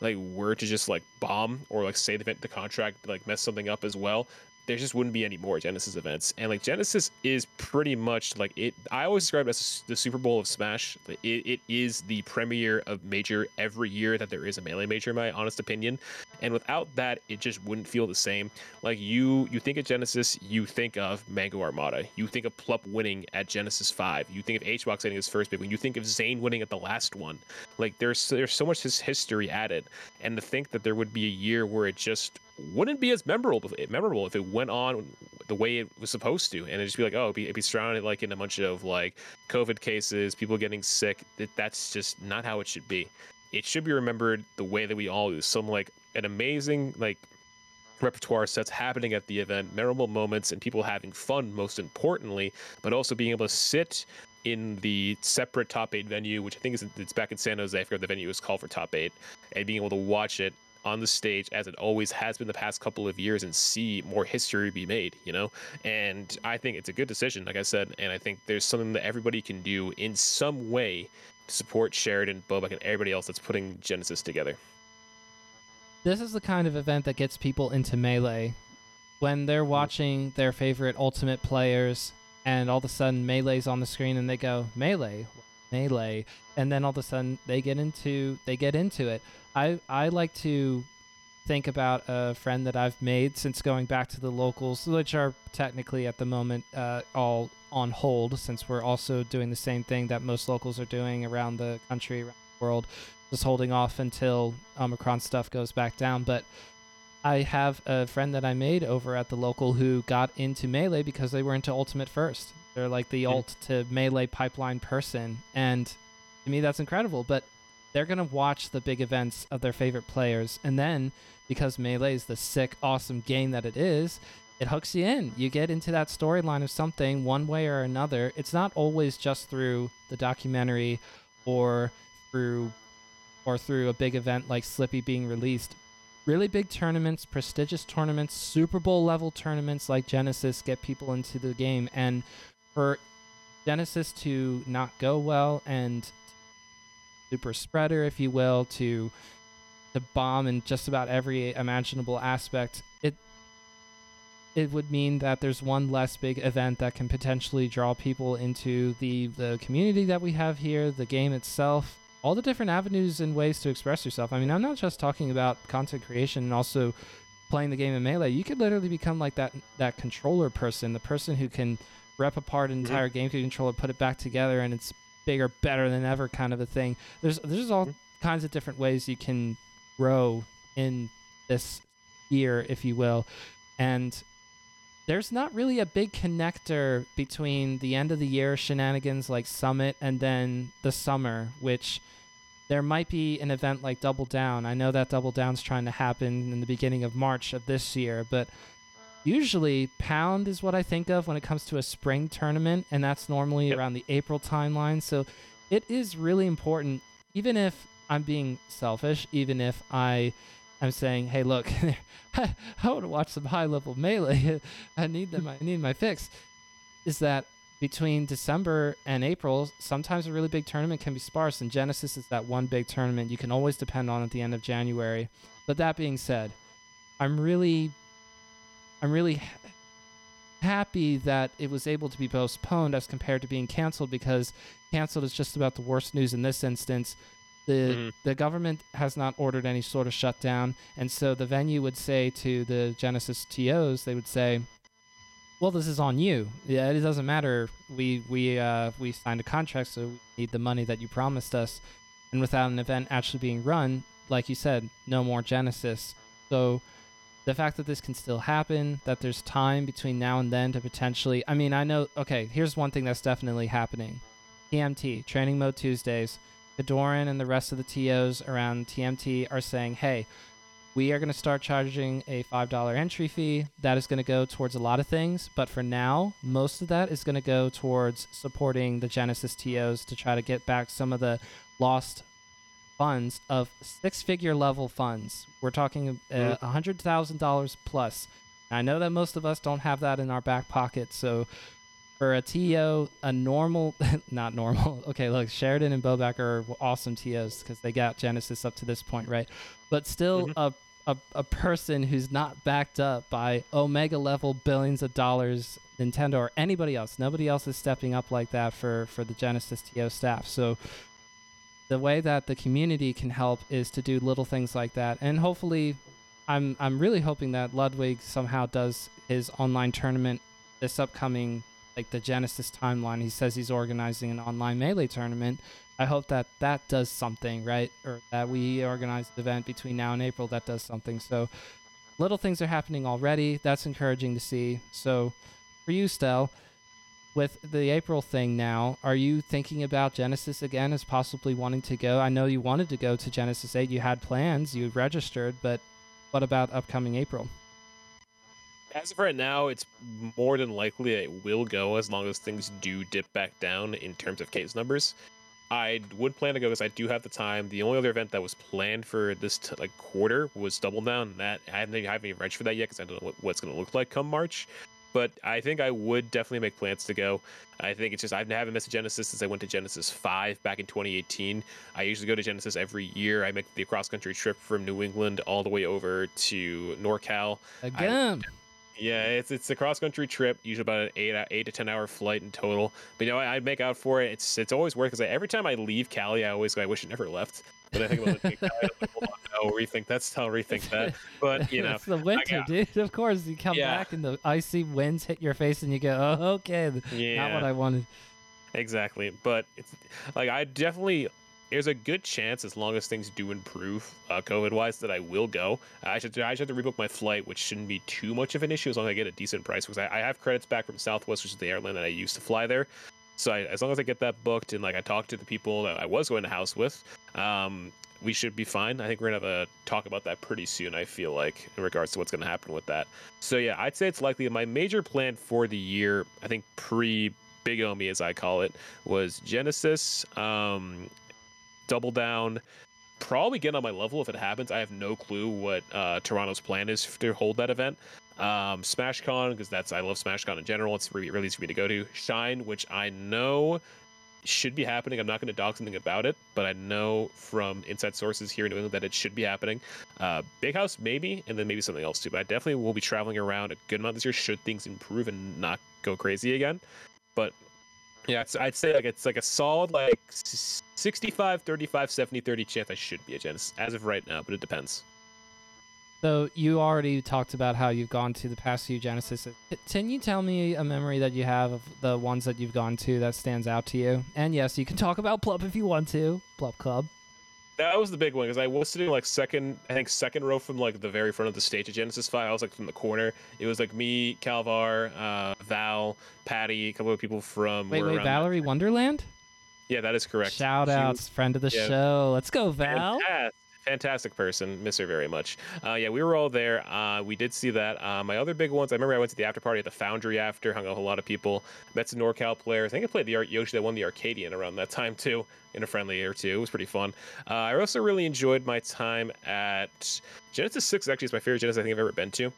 like were to just like bomb or like say the event the contract like mess something up as well there just wouldn't be any more Genesis events. And like Genesis is pretty much like it. I always describe it as the Super Bowl of Smash. It, it is the premiere of major every year that there is a melee major, in my honest opinion. And without that, it just wouldn't feel the same. Like you, you think of Genesis, you think of Mango Armada. You think of Plup winning at Genesis Five. You think of HBox getting his first big one. You think of Zain winning at the last one. Like there's there's so much his history added, and to think that there would be a year where it just wouldn't be as memorable memorable if it went on the way it was supposed to, and it'd just be like, oh, it'd be, it'd be surrounded like in a bunch of like COVID cases, people getting sick. That's just not how it should be. It should be remembered the way that we all do. Some like an amazing like repertoire sets happening at the event, memorable moments, and people having fun. Most importantly, but also being able to sit in the separate top eight venue, which I think is it's back in San Jose. I forget the venue was called for top eight, and being able to watch it on the stage as it always has been the past couple of years and see more history be made, you know? And I think it's a good decision, like I said, and I think there's something that everybody can do in some way to support Sheridan, Bobak, and everybody else that's putting Genesis together. This is the kind of event that gets people into Melee when they're mm. watching their favorite ultimate players and all of a sudden melee's on the screen and they go melee melee and then all of a sudden they get into they get into it i i like to think about a friend that i've made since going back to the locals which are technically at the moment uh, all on hold since we're also doing the same thing that most locals are doing around the country around the world just holding off until omicron stuff goes back down but I have a friend that I made over at the local who got into Melee because they were into Ultimate first. They're like the alt to Melee pipeline person. And to me, that's incredible. But they're going to watch the big events of their favorite players. And then, because Melee is the sick, awesome game that it is, it hooks you in. You get into that storyline of something one way or another. It's not always just through the documentary or through or through a big event like Slippi being released, really big tournaments, prestigious tournaments, Super Bowl level tournaments like Genesis get people into the game. And for Genesis to not go well and super spreader, if you will, to to bomb in just about every imaginable aspect, it it would mean that there's one less big event that can potentially draw people into the the community that we have here, the game itself, all the different avenues and ways to express yourself. I mean, I'm not just talking about content creation and also playing the game in melee. You could literally become like that that controller person, the person who can rep apart an Mhm. entire GameCube controller, put it back together, and it's bigger, better than ever kind of a thing. There's there's all Mhm. kinds of different ways you can grow in this year, if you will, and there's not really a big connector between the end of the year shenanigans like Summit and then the summer, which there might be an event like Double Down. I know that Double Down's trying to happen in the beginning of March of this year, but usually Pound is what I think of when it comes to a spring tournament, and that's normally Yep. around the April timeline. So it is really important, even if I'm being selfish, even if I am saying, "Hey, look, I, want to watch some high level melee. I need them. I need my fix." Is that between December and April, sometimes a really big tournament can be sparse, and Genesis is that one big tournament you can always depend on at the end of January. But that being said, I'm really, I'm really happy that it was able to be postponed as compared to being canceled because canceled is just about the worst news in this instance. The Mhm. the government has not ordered any sort of shutdown, and so the venue would say to the Genesis TOs, they would say, "Well, this is on you. Yeah, it doesn't matter. We we uh, we signed a contract, so we need the money that you promised us." And without an event actually being run, like you said, no more Genesis. So the fact that this can still happen, that there's time between now and then to potentially, I mean, I know. Okay, here's one thing that's definitely happening: TMT Training Mode Tuesdays. Fedoran and the rest of the TOs around TMT are saying, hey, we are going to start charging a $5 entry fee. That is going to go towards a lot of things. But for now, most of that is going to go towards supporting the Genesis TOs to try to get back some of the lost funds of six figure level funds. We're talking uh, Mhm. $100,000 plus. I know that most of us don't have that in our back pocket. So for a TO, a normal, not normal. Okay, look, Sheridan and Bobak are awesome TOs because they got Genesis up to this point, right? But still, Mhm. a, a a person who's not backed up by Omega level billions of dollars, Nintendo or anybody else. Nobody else is stepping up like that for for the Genesis TO staff. So the way that the community can help is to do little things like that, and hopefully. I'm I'm really hoping that Ludwig somehow does his online tournament this upcoming like the Genesis timeline. He says he's organizing an online melee tournament. I hope that that does something, right? Or that we organize the event between now and April that does something. So little things are happening already. That's encouraging to see. So for you, Stel, with the April thing now, are you thinking about Genesis again as possibly wanting to go? I know you wanted to go to Genesis 8. You had plans, you registered, but what about upcoming April? As of right now, it's more than likely it will go as long as things do dip back down in terms of case numbers. I would plan to go because I do have the time. The only other event that was planned for this t- like quarter was Double Down. That I haven't, I haven't even registered for that yet because I don't know what, what it's going to look like come March. But I think I would definitely make plans to go. I think it's just I haven't missed a Genesis since I went to Genesis five back in 2018. I usually go to Genesis every year. I make the cross country trip from New England all the way over to NorCal. Again. Yeah, it's it's a cross country trip, usually about an eight eight to ten hour flight in total. But you know, I, I make out for it. It's it's always worth because every time I leave Cali, I always go, I wish it never left. But I think about Cali, I'm like, hold no, rethink. That's I'll rethink that. But you know, it's the winter, got- dude. Of course, you come Yeah. back and the icy winds hit your face, and you go, "Oh, okay, yeah, not what I wanted." Exactly, but it's like I definitely there's a good chance as long as things do improve uh, COVID wise that I will go. I should I should have to rebook my flight, which shouldn't be too much of an issue as long as I get a decent price because I, I have credits back from Southwest, which is the airline that I used to fly there. So I, as long as I get that booked and like I talk to the people that I was going to house with, um, we should be fine. I think we're gonna have a talk about that pretty soon. I feel like in regards to what's gonna happen with that. So yeah, I'd say it's likely my major plan for the year. I think pre Big Omi, as I call it, was Genesis, um, Double Down. Probably get on my level if it happens. I have no clue what uh, Toronto's plan is to hold that event. Um, SmashCon because that's I love SmashCon in general. It's really, really easy for me to go to. Shine, which I know should be happening. I'm not going to dog something about it, but I know from inside sources here in New England that it should be happening. Uh, Big House maybe, and then maybe something else too. But I definitely will be traveling around a good amount this year should things improve and not go crazy again. But yeah, I'd say like it's like a solid like 65, 35, 70, 30 chance I should be a Genesis as of right now, but it depends. So you already talked about how you've gone to the past few Genesis. Can you tell me a memory that you have of the ones that you've gone to that stands out to you? And yes, you can talk about Plup if you want to. Plup Club. That was the big one because I was sitting like second, I think second row from like the very front of the stage at Genesis Five. I was like from the corner. It was like me, Calvar, uh, Val, Patty, a couple of people from. Wait, wait, Valerie Wonderland? Yeah, that is correct. Shout She outs, friend of the yeah. show. Let's go, Val. Fantastic, fantastic person. Miss her very much. Uh, yeah, we were all there. Uh, we did see that. Uh, my other big ones, I remember I went to the after party at the Foundry after, hung out with a lot of people. Met some NorCal players. I think I played the Ar- Yoshi that won the Arcadian around that time too, in a friendly or two. It was pretty fun. Uh, I also really enjoyed my time at Genesis 6, actually, is my favorite Genesis I think I've ever been to.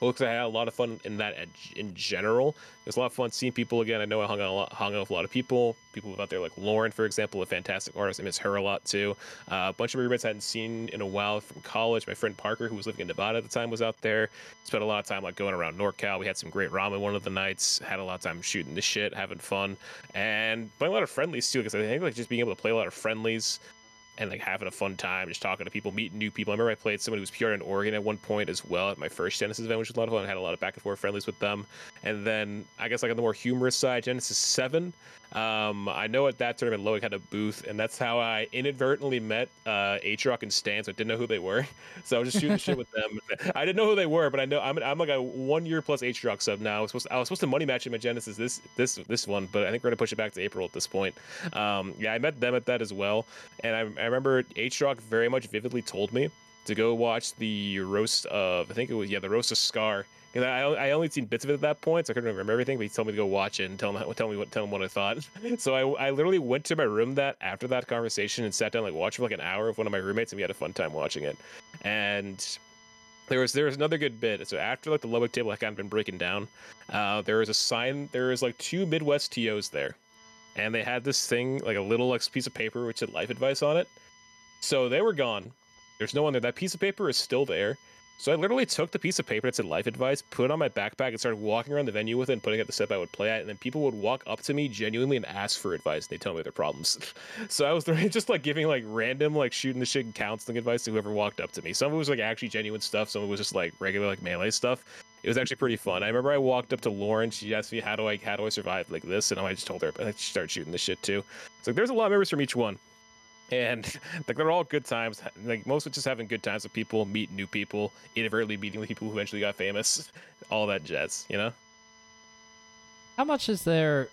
Well, because I had a lot of fun in that in general. It was a lot of fun seeing people again. I know I hung out, a lot, hung out with a lot of people. People out there like Lauren, for example, a fantastic artist. I miss her a lot too. Uh, a bunch of roommates I hadn't seen in a while from college. My friend Parker, who was living in Nevada at the time, was out there. Spent a lot of time like going around NorCal. We had some great ramen one of the nights. Had a lot of time shooting the shit, having fun, and playing a lot of friendlies too. Because I think like just being able to play a lot of friendlies and like having a fun time, just talking to people, meeting new people. I remember I played someone who was PR in Oregon at one point as well at my first Genesis event, which was a lot of fun. I had a lot of back and forth friendlies with them. And then I guess like on the more humorous side, Genesis Seven. Um, I know at that tournament Ludwig had a booth, and that's how I inadvertently met uh, Rock and Stan. So I didn't know who they were, so I was just shooting shit with them. I didn't know who they were, but I know I'm, I'm like a one year plus Rock sub now. I was supposed to, I was supposed to money match him at Genesis this this this one, but I think we're gonna push it back to April at this point. Um, yeah, I met them at that as well, and I, I remember Rock very much vividly told me to go watch the roast of I think it was yeah the roast of Scar. Because I, I only seen bits of it at that point, so I couldn't remember everything. But he told me to go watch it and tell him tell me what tell him what I thought. So I, I literally went to my room that after that conversation and sat down like watched for like an hour with one of my roommates, and we had a fun time watching it. And there was there was another good bit. So after like the Ludwig table had kind of been breaking down, uh, there was a sign. There was like two Midwest TOs there, and they had this thing like a little like piece of paper which had life advice on it. So they were gone. There's no one there. That piece of paper is still there. So I literally took the piece of paper that said life advice, put it on my backpack, and started walking around the venue with it and putting it at the set I would play at. And then people would walk up to me genuinely and ask for advice. They tell me their problems. so I was just like giving like random like shooting the shit and counseling advice to whoever walked up to me. Some of it was like actually genuine stuff. Some of it was just like regular like melee stuff. It was actually pretty fun. I remember I walked up to Lauren. She asked me how do I how do I survive like this, and I just told her. And she started shooting the shit too. So there's a lot of memories from each one and like they're all good times. Like most of just having good times with people, meeting new people, inadvertently meeting people who eventually got famous, all that jazz. You know? How much is there,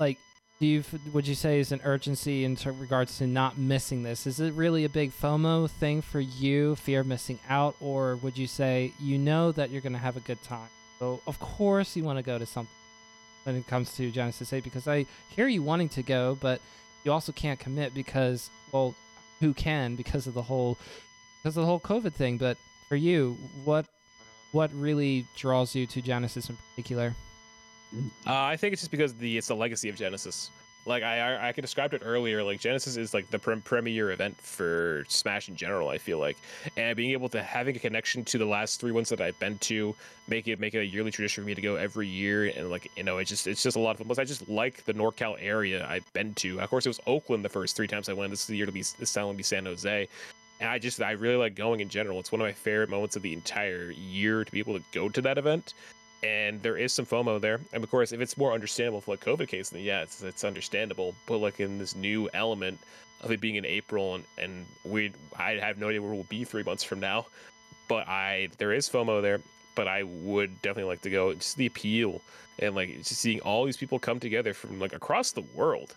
like, do you would you say is an urgency in regards to not missing this? Is it really a big FOMO thing for you, fear of missing out, or would you say you know that you're gonna have a good time, so of course you want to go to something when it comes to Genesis 8? Because I hear you wanting to go, but you also can't commit because, well, who can because of the whole because of the whole COVID thing. But for you, what what really draws you to Genesis in particular? Uh, I think it's just because the it's the legacy of Genesis. Like I, I, could described it earlier. Like Genesis is like the pre- premier event for Smash in general. I feel like, and being able to having a connection to the last three ones that I've been to, make it make it a yearly tradition for me to go every year. And like you know, it just it's just a lot of fun. Plus, I just like the NorCal area I've been to. Of course, it was Oakland the first three times I went. This is the year to be this time will be San Jose. And I just I really like going in general. It's one of my favorite moments of the entire year to be able to go to that event and there is some FOMO there. And of course, if it's more understandable for like COVID case, then yeah, it's it's understandable. But like in this new element of it being in April, and and we I have no idea where we'll be three months from now. But I there is FOMO there. But I would definitely like to go. Just the appeal and like just seeing all these people come together from like across the world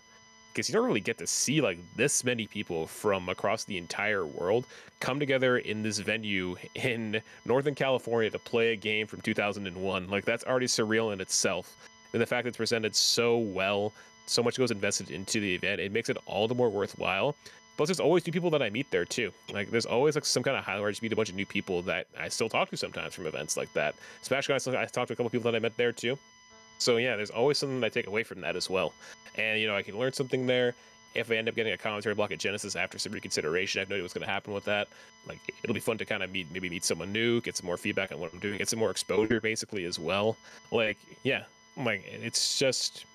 because you don't really get to see like this many people from across the entire world come together in this venue in Northern California to play a game from 2001. Like that's already surreal in itself. And the fact that it's presented so well, so much goes invested into the event, it makes it all the more worthwhile. Plus, there's always new people that I meet there too. Like, there's always like some kind of highlight I just meet a bunch of new people that I still talk to sometimes from events like that. Smash Guys, I talked to a couple people that I met there too. So yeah, there's always something that I take away from that as well. And you know, I can learn something there. If I end up getting a commentary block at Genesis after some reconsideration, I have no idea what's going to happen with that. Like, it'll be fun to kind of meet, maybe meet someone new, get some more feedback on what I'm doing, get some more exposure, basically as well. Like, yeah, like it's just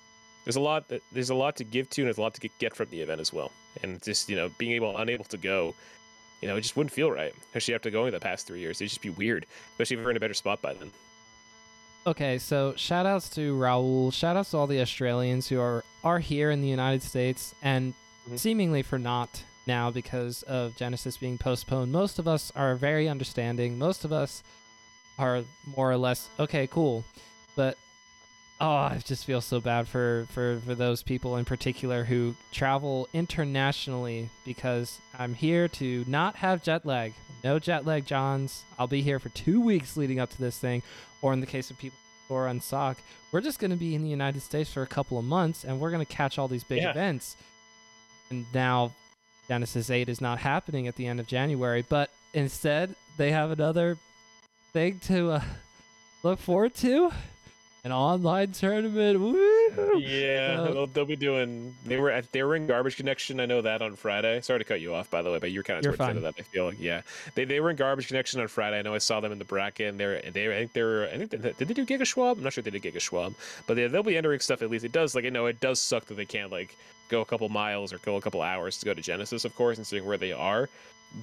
there's a lot that there's a lot to give to, and there's a lot to get from the event as well. And just you know, being able unable to go, you know, it just wouldn't feel right, especially after going the past three years. It'd just be weird, especially if we're in a better spot by then. Okay, so shout outs to Raul. Shout outs to all the Australians who are, are here in the United States and mm-hmm. seemingly for not now because of Genesis being postponed. Most of us are very understanding. Most of us are more or less okay, cool. But oh, I just feel so bad for, for, for those people in particular who travel internationally because I'm here to not have jet lag. No jet lag, Johns. I'll be here for two weeks leading up to this thing or in the case of people who are on SOC, we're just going to be in the United States for a couple of months and we're going to catch all these big yeah. events. And now Genesis 8 is not happening at the end of January, but instead they have another thing to uh, look forward to an online tournament. Woo! Yeah, uh, they'll, they'll, be doing. They were at, they were in Garbage Connection. I know that on Friday. Sorry to cut you off, by the way, but you're kind of towards the end of that. I feel like yeah, they, they were in Garbage Connection on Friday. I know I saw them in the bracket. And they're they I think they were I think they, did they do Giga Schwab? I'm not sure if they did Giga Schwab, but they, they'll be entering stuff at least. It does like I know it does suck that they can't like go a couple miles or go a couple hours to go to Genesis, of course, and seeing where they are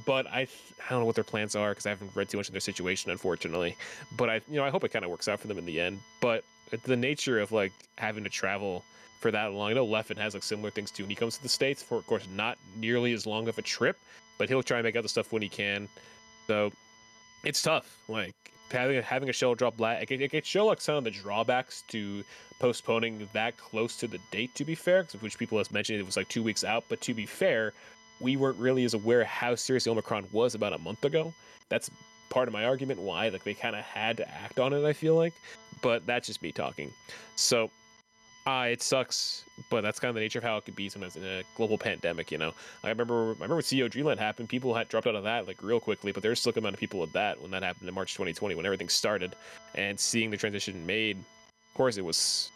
but I, I don't know what their plans are because I haven't read too much of their situation, unfortunately. But I, you know, I hope it kind of works out for them in the end. But the nature of like having to travel for that long. I know Leffen has like similar things too when he comes to the states. For of course, not nearly as long of a trip, but he'll try and make out the stuff when he can. So it's tough. Like having having a show drop last, it, it can show like some of the drawbacks to postponing that close to the date. To be fair, which people have mentioned it was like two weeks out. But to be fair, we weren't really as aware how serious Omicron was about a month ago. That's part of my argument why like they kind of had to act on it. I feel like, but that's just me talking. So, uh, it sucks, but that's kind of the nature of how it could be sometimes in a global pandemic. You know, I remember I remember when CEO Dreamland happened, people had dropped out of that like real quickly, but there's still a amount of people at that when that happened in March 2020 when everything started, and seeing the transition made. Of course, it was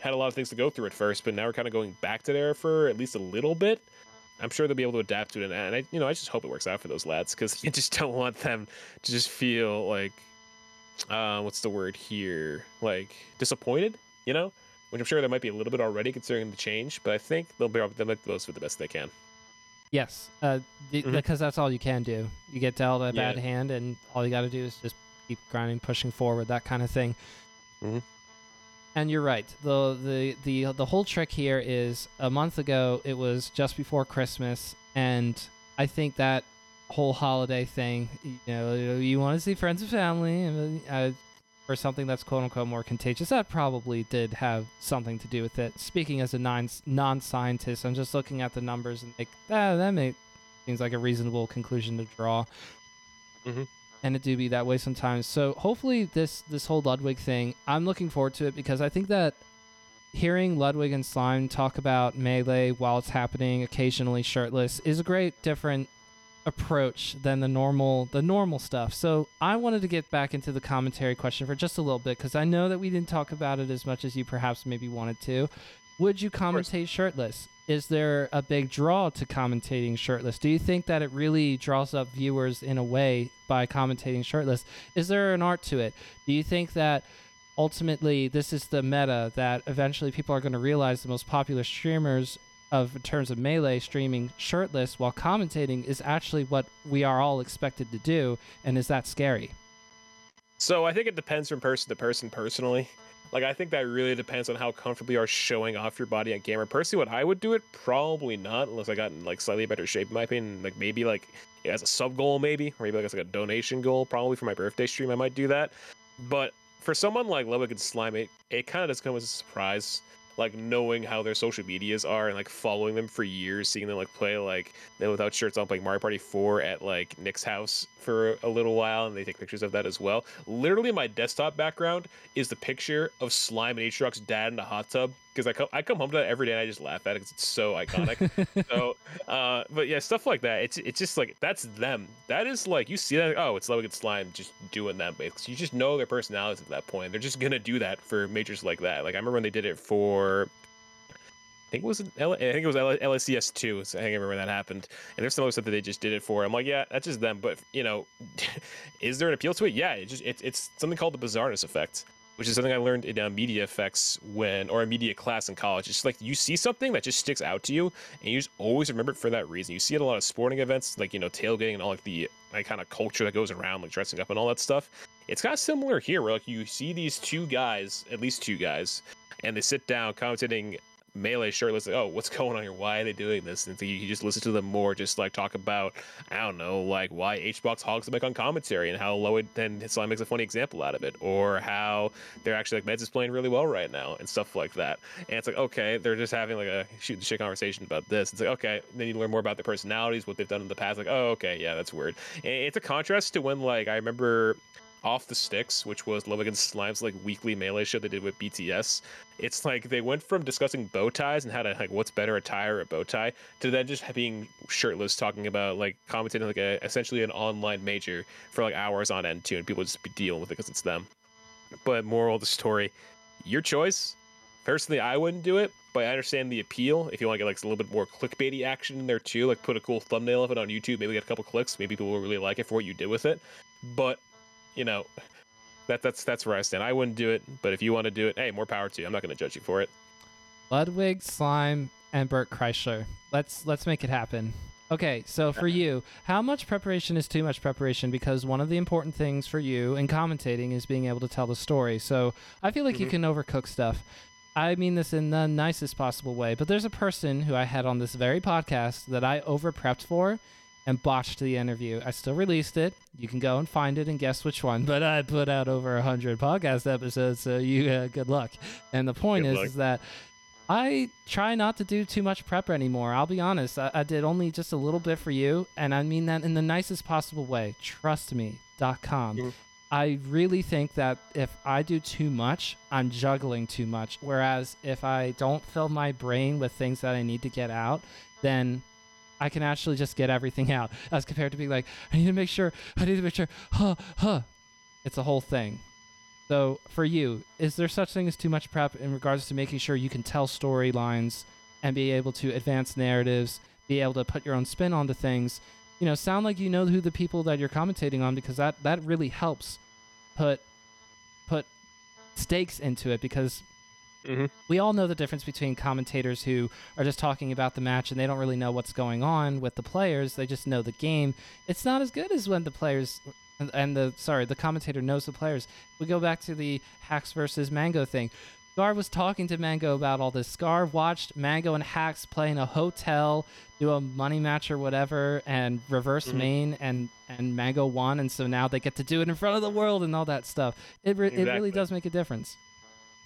had a lot of things to go through at first, but now we're kind of going back to there for at least a little bit. I'm sure they'll be able to adapt to it, and I, you know, I just hope it works out for those lads because you just don't want them to just feel like, uh, what's the word here? Like disappointed, you know? Which I'm sure there might be a little bit already considering the change, but I think they'll be they'll make the most of it the best they can. Yes, uh, mm-hmm. because that's all you can do. You get dealt a bad hand, and all you got to do is just keep grinding, pushing forward, that kind of thing. Mm-hmm. And you're right. The, the the the whole trick here is a month ago it was just before Christmas, and I think that whole holiday thing, you know, you want to see friends and family, uh, or something that's quote unquote more contagious. That probably did have something to do with it. Speaking as a non non scientist, I'm just looking at the numbers and like ah, that seems like a reasonable conclusion to draw. Mm-hmm and it do be that way sometimes. So hopefully this this whole Ludwig thing, I'm looking forward to it because I think that hearing Ludwig and Slime talk about melee while it's happening, occasionally shirtless, is a great different approach than the normal the normal stuff. So I wanted to get back into the commentary question for just a little bit because I know that we didn't talk about it as much as you perhaps maybe wanted to. would you commentate shirtless? Is there a big draw to commentating shirtless? Do you think that it really draws up viewers in a way by commentating shirtless? Is there an art to it? Do you think that ultimately this is the meta that eventually people are going to realize the most popular streamers of in terms of melee streaming shirtless while commentating is actually what we are all expected to do and is that scary so i think it depends from person to person personally like i think that really depends on how comfortable you are showing off your body on camera personally what i would do it probably not unless i got in like slightly better shape in my opinion. Like maybe like as a sub goal maybe or maybe like as like a donation goal probably for my birthday stream i might do that. But for someone like Ludwig and Slime, it, it kind of does come as a surprise like knowing how their social medias are and like following them for years, seeing them like play like them without shirts on playing Mario Party 4 at like Nick's house for a little while, and they take pictures of that as well. Literally, my desktop background is the picture of Slime and Aatrox's dad in the hot tub because I come I come home to that every day and I just laugh at it because it's so iconic. so, uh, but yeah, stuff like that. It's it's just like that's them. That is like you see that. Like, oh, it's Ludwig and Slime just doing that. Because you just know their personalities at that point. They're just gonna do that for majors like that. Like I remember when they did it for I think it was L- I think it was LCS two. So I can't remember when that happened. And there's some other stuff that they just did it for. I'm like, yeah, that's just them. But you know, is there an appeal to it? Yeah, it just it's it's something called the bizarreness effect, which is something I learned in uh, media effects when or a media class in college. It's like you see something that just sticks out to you, and you just always remember it for that reason. You see it a lot of sporting events, like you know tailgating and all like the like kind of culture that goes around, like dressing up and all that stuff. It's kind of similar here, where like you see these two guys, at least two guys, and they sit down commentating melee shirtless like oh what's going on here? Why are they doing this? And so you, you just listen to them more just like talk about i don't know like why hbox hogs the mic on commentary and how low it then slime makes a funny example out of it or how they're actually like meds is playing really well right now and stuff like that. And it's like okay they're just having like a shoot the shit conversation about this. It's like okay then you learn more about their personalities what they've done in the past like oh okay yeah that's weird. And it's a contrast to when like i remember off the Sticks, which was Love Against Slime's like weekly melee show they did with BTS. It's like they went from discussing bow ties and how to like what's better a tie or a bow tie to then just being shirtless talking about like commenting like a essentially an online major for like hours on end too, and people just be dealing with it because it's them. But moral of the story, your choice. Personally, I wouldn't do it, but I understand the appeal. If you want to get like a little bit more clickbaity action in there too, like put a cool thumbnail of it on YouTube, maybe get a couple clicks, maybe people will really like it for what you did with it. But you know, that that's that's where I stand. I wouldn't do it, but if you want to do it, hey, more power to you. I'm not going to judge you for it. Ludwig, Slime, and Bert Kreischer. Let's let's make it happen. Okay, so for you, how much preparation is too much preparation? Because one of the important things for you in commentating is being able to tell the story. So I feel like mm-hmm. you can overcook stuff. I mean this in the nicest possible way, but there's a person who I had on this very podcast that I overprepped for and botched the interview. I still released it. You can go and find it and guess which one. But I put out over a hundred podcast episodes, so you uh, good luck. And the point is, is, that I try not to do too much prep anymore. I'll be honest. I, I, did only just a little bit for you, and I mean that in the nicest possible way. Trust me. Mm-hmm. I really think that if I do too much, I'm juggling too much. Whereas if I don't fill my brain with things that I need to get out, then I can actually just get everything out as compared to being like, I need to make sure, I need to make sure, huh, huh. It's a whole thing. So for you, is there such thing as too much prep in regards to making sure you can tell storylines and be able to advance narratives, be able to put your own spin onto things? You know, sound like you know who the people that you're commentating on because that that really helps put put stakes into it because Mm-hmm. We all know the difference between commentators who are just talking about the match and they don't really know what's going on with the players. They just know the game. It's not as good as when the players and the sorry, the commentator knows the players. We go back to the Hax versus Mango thing. Scar was talking to Mango about all this. Scar watched Mango and Hax play in a hotel, do a money match or whatever, and reverse mm-hmm. main, and and Mango won, and so now they get to do it in front of the world and all that stuff. It re- exactly. it really does make a difference.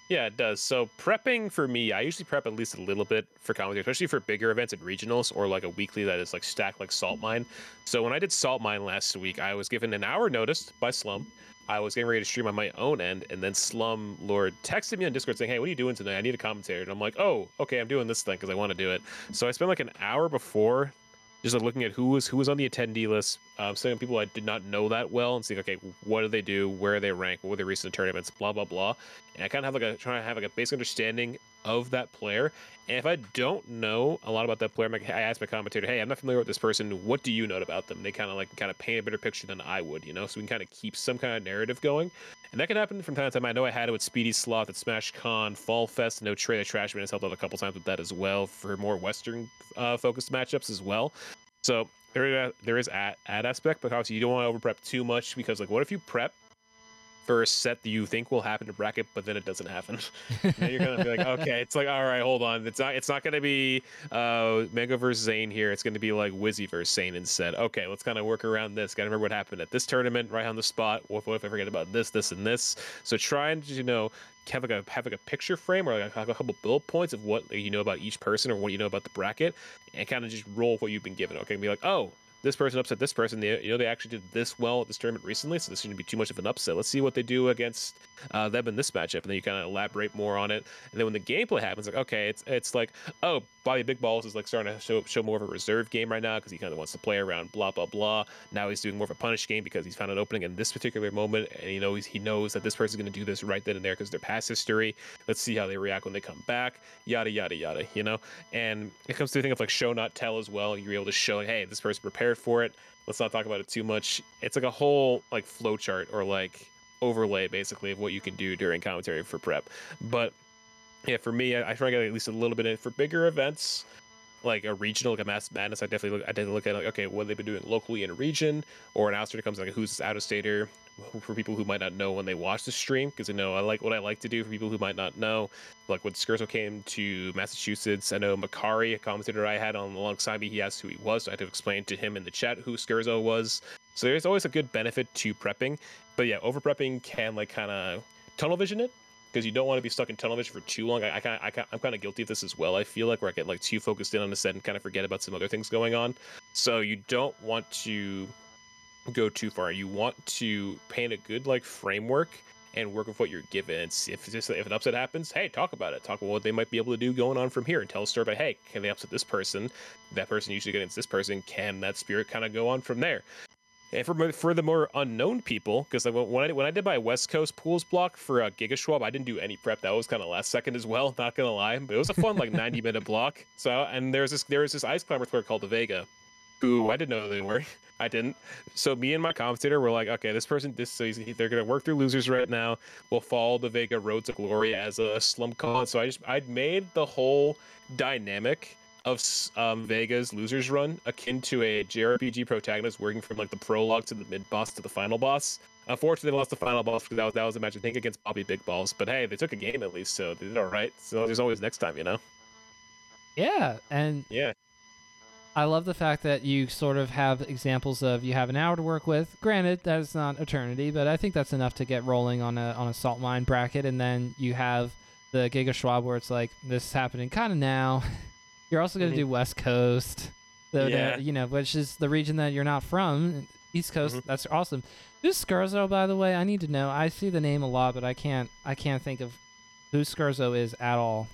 Yeah, it does. So prepping for me, I usually prep at least a little bit for comedy, especially for bigger events and regionals or like a weekly that is like stacked like Salt Mine. So when I did Salt Mine last week, I was given an hour notice by Slum. I was getting ready to stream on my own end, and then Slum Lord texted me on Discord saying, "Hey, what are you doing tonight? I need a commentator." And I'm like, "Oh, okay, I'm doing this thing because I want to do it." So I spent like an hour before just like looking at who was who was on the attendee list, um, some people I did not know that well, and seeing okay, what do they do, where are they rank, what were their recent tournaments, blah blah blah, and I kind of have like a trying to have like a basic understanding of that player. And if I don't know a lot about that player, I ask my commentator, "Hey, I'm not familiar with this person. What do you know about them?" They kind of like kind of paint a better picture than I would, you know, so we can kind of keep some kind of narrative going. And that can happen from time to time. I know I had it with Speedy Sloth at Smash Con, Fall Fest. No Trey the Trashman has helped out a couple times with that as well for more Western uh, focused matchups as well. So there, there is ad, ad aspect, but obviously you don't want to over prep too much because like, what if you prep a set that you think will happen to bracket, but then it doesn't happen. you're gonna be like, okay, it's like, all right, hold on. It's not it's not gonna be uh Mega versus Zain here. It's gonna be like Wizzy versus Zain instead. Okay, let's kind of work around this. Gotta remember what happened at this tournament, right on the spot. What, what if I forget about this, this, and this? So try and you know have like a have like a picture frame or like a, a couple bullet points of what you know about each person or what you know about the bracket, and kind of just roll what you've been given. Okay, and be like, oh, this person upset this person. They, you know, they actually did this well at this tournament recently, so this shouldn't be too much of an upset. Let's see what they do against uh, them in this matchup, and then you kind of elaborate more on it. And then when the gameplay happens, like okay, it's it's like oh, Bobby Big Balls is like starting to show show more of a reserve game right now because he kind of wants to play around blah blah blah. Now he's doing more of a punish game because he's found an opening in this particular moment, and he knows he knows that this person's going to do this right then and there because their past history. Let's see how they react when they come back. Yada yada yada. You know, and it comes to the thing of like show not tell as well. You're able to show, like hey, this person prepared for it. Let's not talk about it too much. It's like a whole like flow chart or like overlay basically of what you can do during commentary for prep. But yeah, for me, I, I try to get at least a little bit in for bigger events, like a regional, like a Mass Madness. I definitely look. I definitely look at like, okay, what they've been doing locally in a region, or an outsider comes like who's this out of stater. For people who might not know when they watch the stream, because I know I like what I like to do. For people who might not know, like when Skerzo came to Massachusetts, I know Makari, a commentator I had on alongside me, he asked who he was. So I had to explain to him in the chat who Skerzo was. So there's always a good benefit to prepping, but yeah, over prepping can like kind of tunnel vision it because you don't want to be stuck in tunnel vision for too long. I, I kind I I'm kind of guilty of this as well. I feel like where I get like too focused in on a set and kind of forget about some other things going on. So you don't want to go too far. You want to paint a good like framework and work with what you're given. If if an upset happens, hey, talk about it. Talk about what they might be able to do going on from here, and tell a story about hey, can they upset this person? That person usually against this person. Can that spirit kind of go on from there? And for for the more unknown people, because when I when I did my West Coast pools block for uh, Giga Schwab, I didn't do any prep. That was kind of last second as well. Not gonna lie, but it was a fun like 90 minute block. So and there's this there was this ice climber player called the Vega, who I didn't know they were. I didn't. So me and my commentator were like, okay, this person, this so they're gonna work through losers right now. We'll follow the Vega Road to Glory as a slump con. So I just I'd made the whole dynamic of um, Vega's losers run akin to a JRPG protagonist working from like the prologue to the mid boss to the final boss. Unfortunately, they lost the final boss because that was, that was a match I think against Bobby Big Balls. But hey, they took a game at least, so they did all right. So there's always next time, you know. Yeah, and yeah, I love the fact that you sort of have examples of you have an hour to work with. Granted, that is not eternity, but I think that's enough to get rolling on a on a salt mine bracket, and then you have the Giga Schwab where it's like this is happening kind of now. You're also going to mm-hmm. do West Coast, the, yeah. you know, which is the region that you're not from. East Coast, mm-hmm. that's awesome. Who's Skerzo, by the way? I need to know. I see the name a lot, but I can't. I can't think of who Skerzo is at all.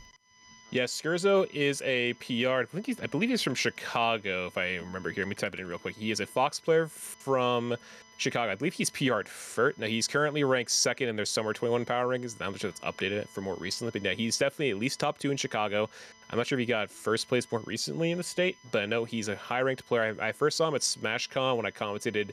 Yes, yeah, Skerzo is a PR. I think he's, I believe he's from Chicago, if I remember here. Let me type it in real quick. He is a Fox player from Chicago. I believe he's PR'd FERT. Now he's currently ranked second in their Summer 21 power rankings. I'm not sure it's updated for more recently, but yeah, he's definitely at least top two in Chicago. I'm not sure if he got first place more recently in the state, but I know he's a high ranked player. I, I first saw him at SmashCon when I commentated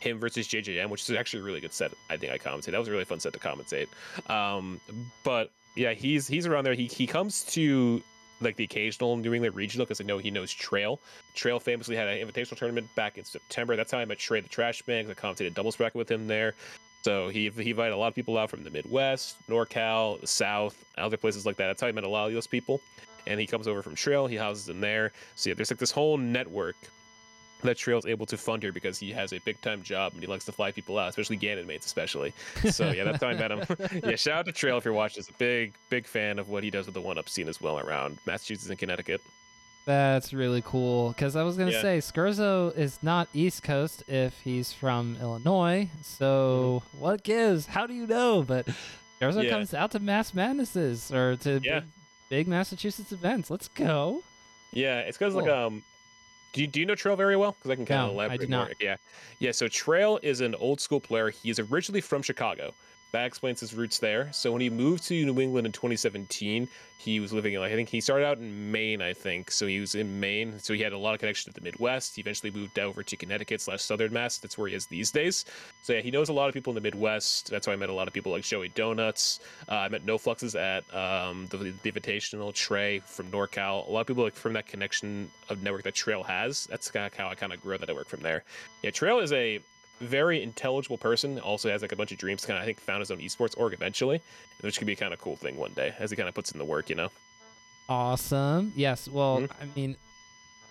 him versus JJM, which is actually a really good set. I think I commented. That was a really fun set to commentate. Um, but yeah, he's he's around there. He he comes to like the occasional New England regional because I know he knows Trail. Trail famously had an invitational tournament back in September. That's how I met Trey the Trash Man because I commentated doubles bracket with him there. So he he invited a lot of people out from the Midwest, NorCal, the South, other places like that. That's how I met a lot of those people. And he comes over from Trail. He houses them there. So yeah, there's like this whole network that Trail's able to fund here because he has a big time job and he likes to fly people out, especially Ganon mates, especially. So yeah, that's how I met him. yeah, shout out to Trail if you're watching. He's a big, big fan of what he does with the one up scene as well around Massachusetts and Connecticut. That's really cool because I was gonna yeah. say Skerzo is not East Coast if he's from Illinois. So mm-hmm. what gives? How do you know? But Skerzo yeah. comes out to Mass Madnesses or to yeah. big, big Massachusetts events. Let's go. Yeah, it's because cool. like um Do you, do you know Trail very well? Because I can kind No, of I elaborate do more. Yeah, yeah. So Trail is an old school player. He's originally from Chicago. That explains his roots there. So when he moved to New England in 2017, he was living in I think he started out in Maine, I think. So he was in Maine. So he had a lot of connection to the Midwest. He eventually moved over to Connecticut slash Southern Mass. That's where he is these days. So yeah, he knows a lot of people in the Midwest. That's why I met a lot of people like Joey Donuts. Uh, I met No Fluxes at um, the, the Invitational. Trey from NorCal. A lot of people like from that connection of network that Trail has. That's kind of how I kind of grew that network from there. Yeah, Trail is a very intelligible person. Also has like a bunch of dreams. Kind of I think found his own esports org eventually, which could be a kind of cool thing one day as he kind of puts in the work. You know. Awesome. Yes. Well, Mhm. I mean,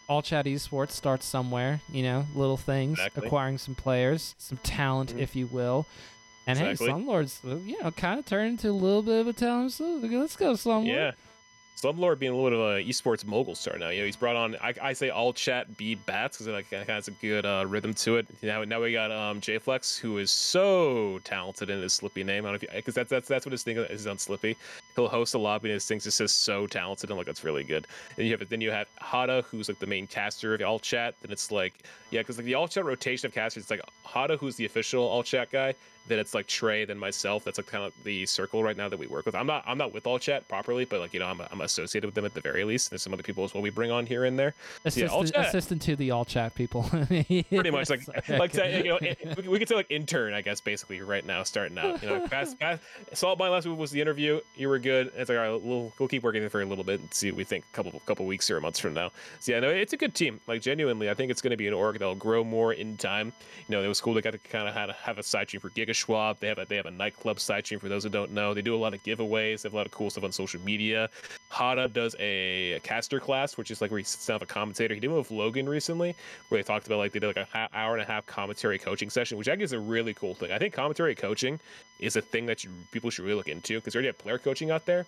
all chat esports starts somewhere. You know, little things, Exactly. acquiring some players, some talent, Mhm. if you will. And Exactly. hey, Slumlord's uh, you know kind of turned into a little bit of a talent. So let's go, Slumlord. Yeah. Slumlord being a little bit of an esports mogul star now. You know, he's brought on. I, I say all chat be bats because it like has a good uh, rhythm to it. Now, now we got um Jflex, who is so talented in his Slippi name. I don't know if because that's that's that's what his thing is on Slippi. He'll host a lobby and his things just so talented. and like that's really good. And you have then you have Hada, who's like the main caster of all chat. Then it's like yeah, because like the all chat rotation of casters, it's like Hada, who's the official all chat guy. Then it's like Trey, then myself. That's like kind of the circle right now that we work with. I'm not I'm not with all chat properly, but like you know I'm I'm associated with them at the very least. There's some other people as well we bring on here and there. Assistant, all chat. assistant to the all chat people. Pretty much like like you know it- we- could say like intern I guess basically right now starting out. You know, past, past, Salt my last week was the interview. You were good. It's like all right, we'll we'll keep working for a little bit and see what we think a couple couple weeks or months from now. So yeah, no, it's a good team. Like genuinely, I think it's going to be an org that'll grow more in time. You know, it was cool. They got to kind of have, have a side stream for Giga Schwab. They have a they have a nightclub side stream for those who don't know. They do a lot of giveaways. They have a lot of cool stuff on social media. Hada does a, caster class, which is like where he sits down with a commentator. He did one with Logan recently, where they talked about like they did like an hour and a half commentary coaching session, which I think is a really cool thing. I think commentary coaching is a thing that you, people should really look into because they already have player coaching out there.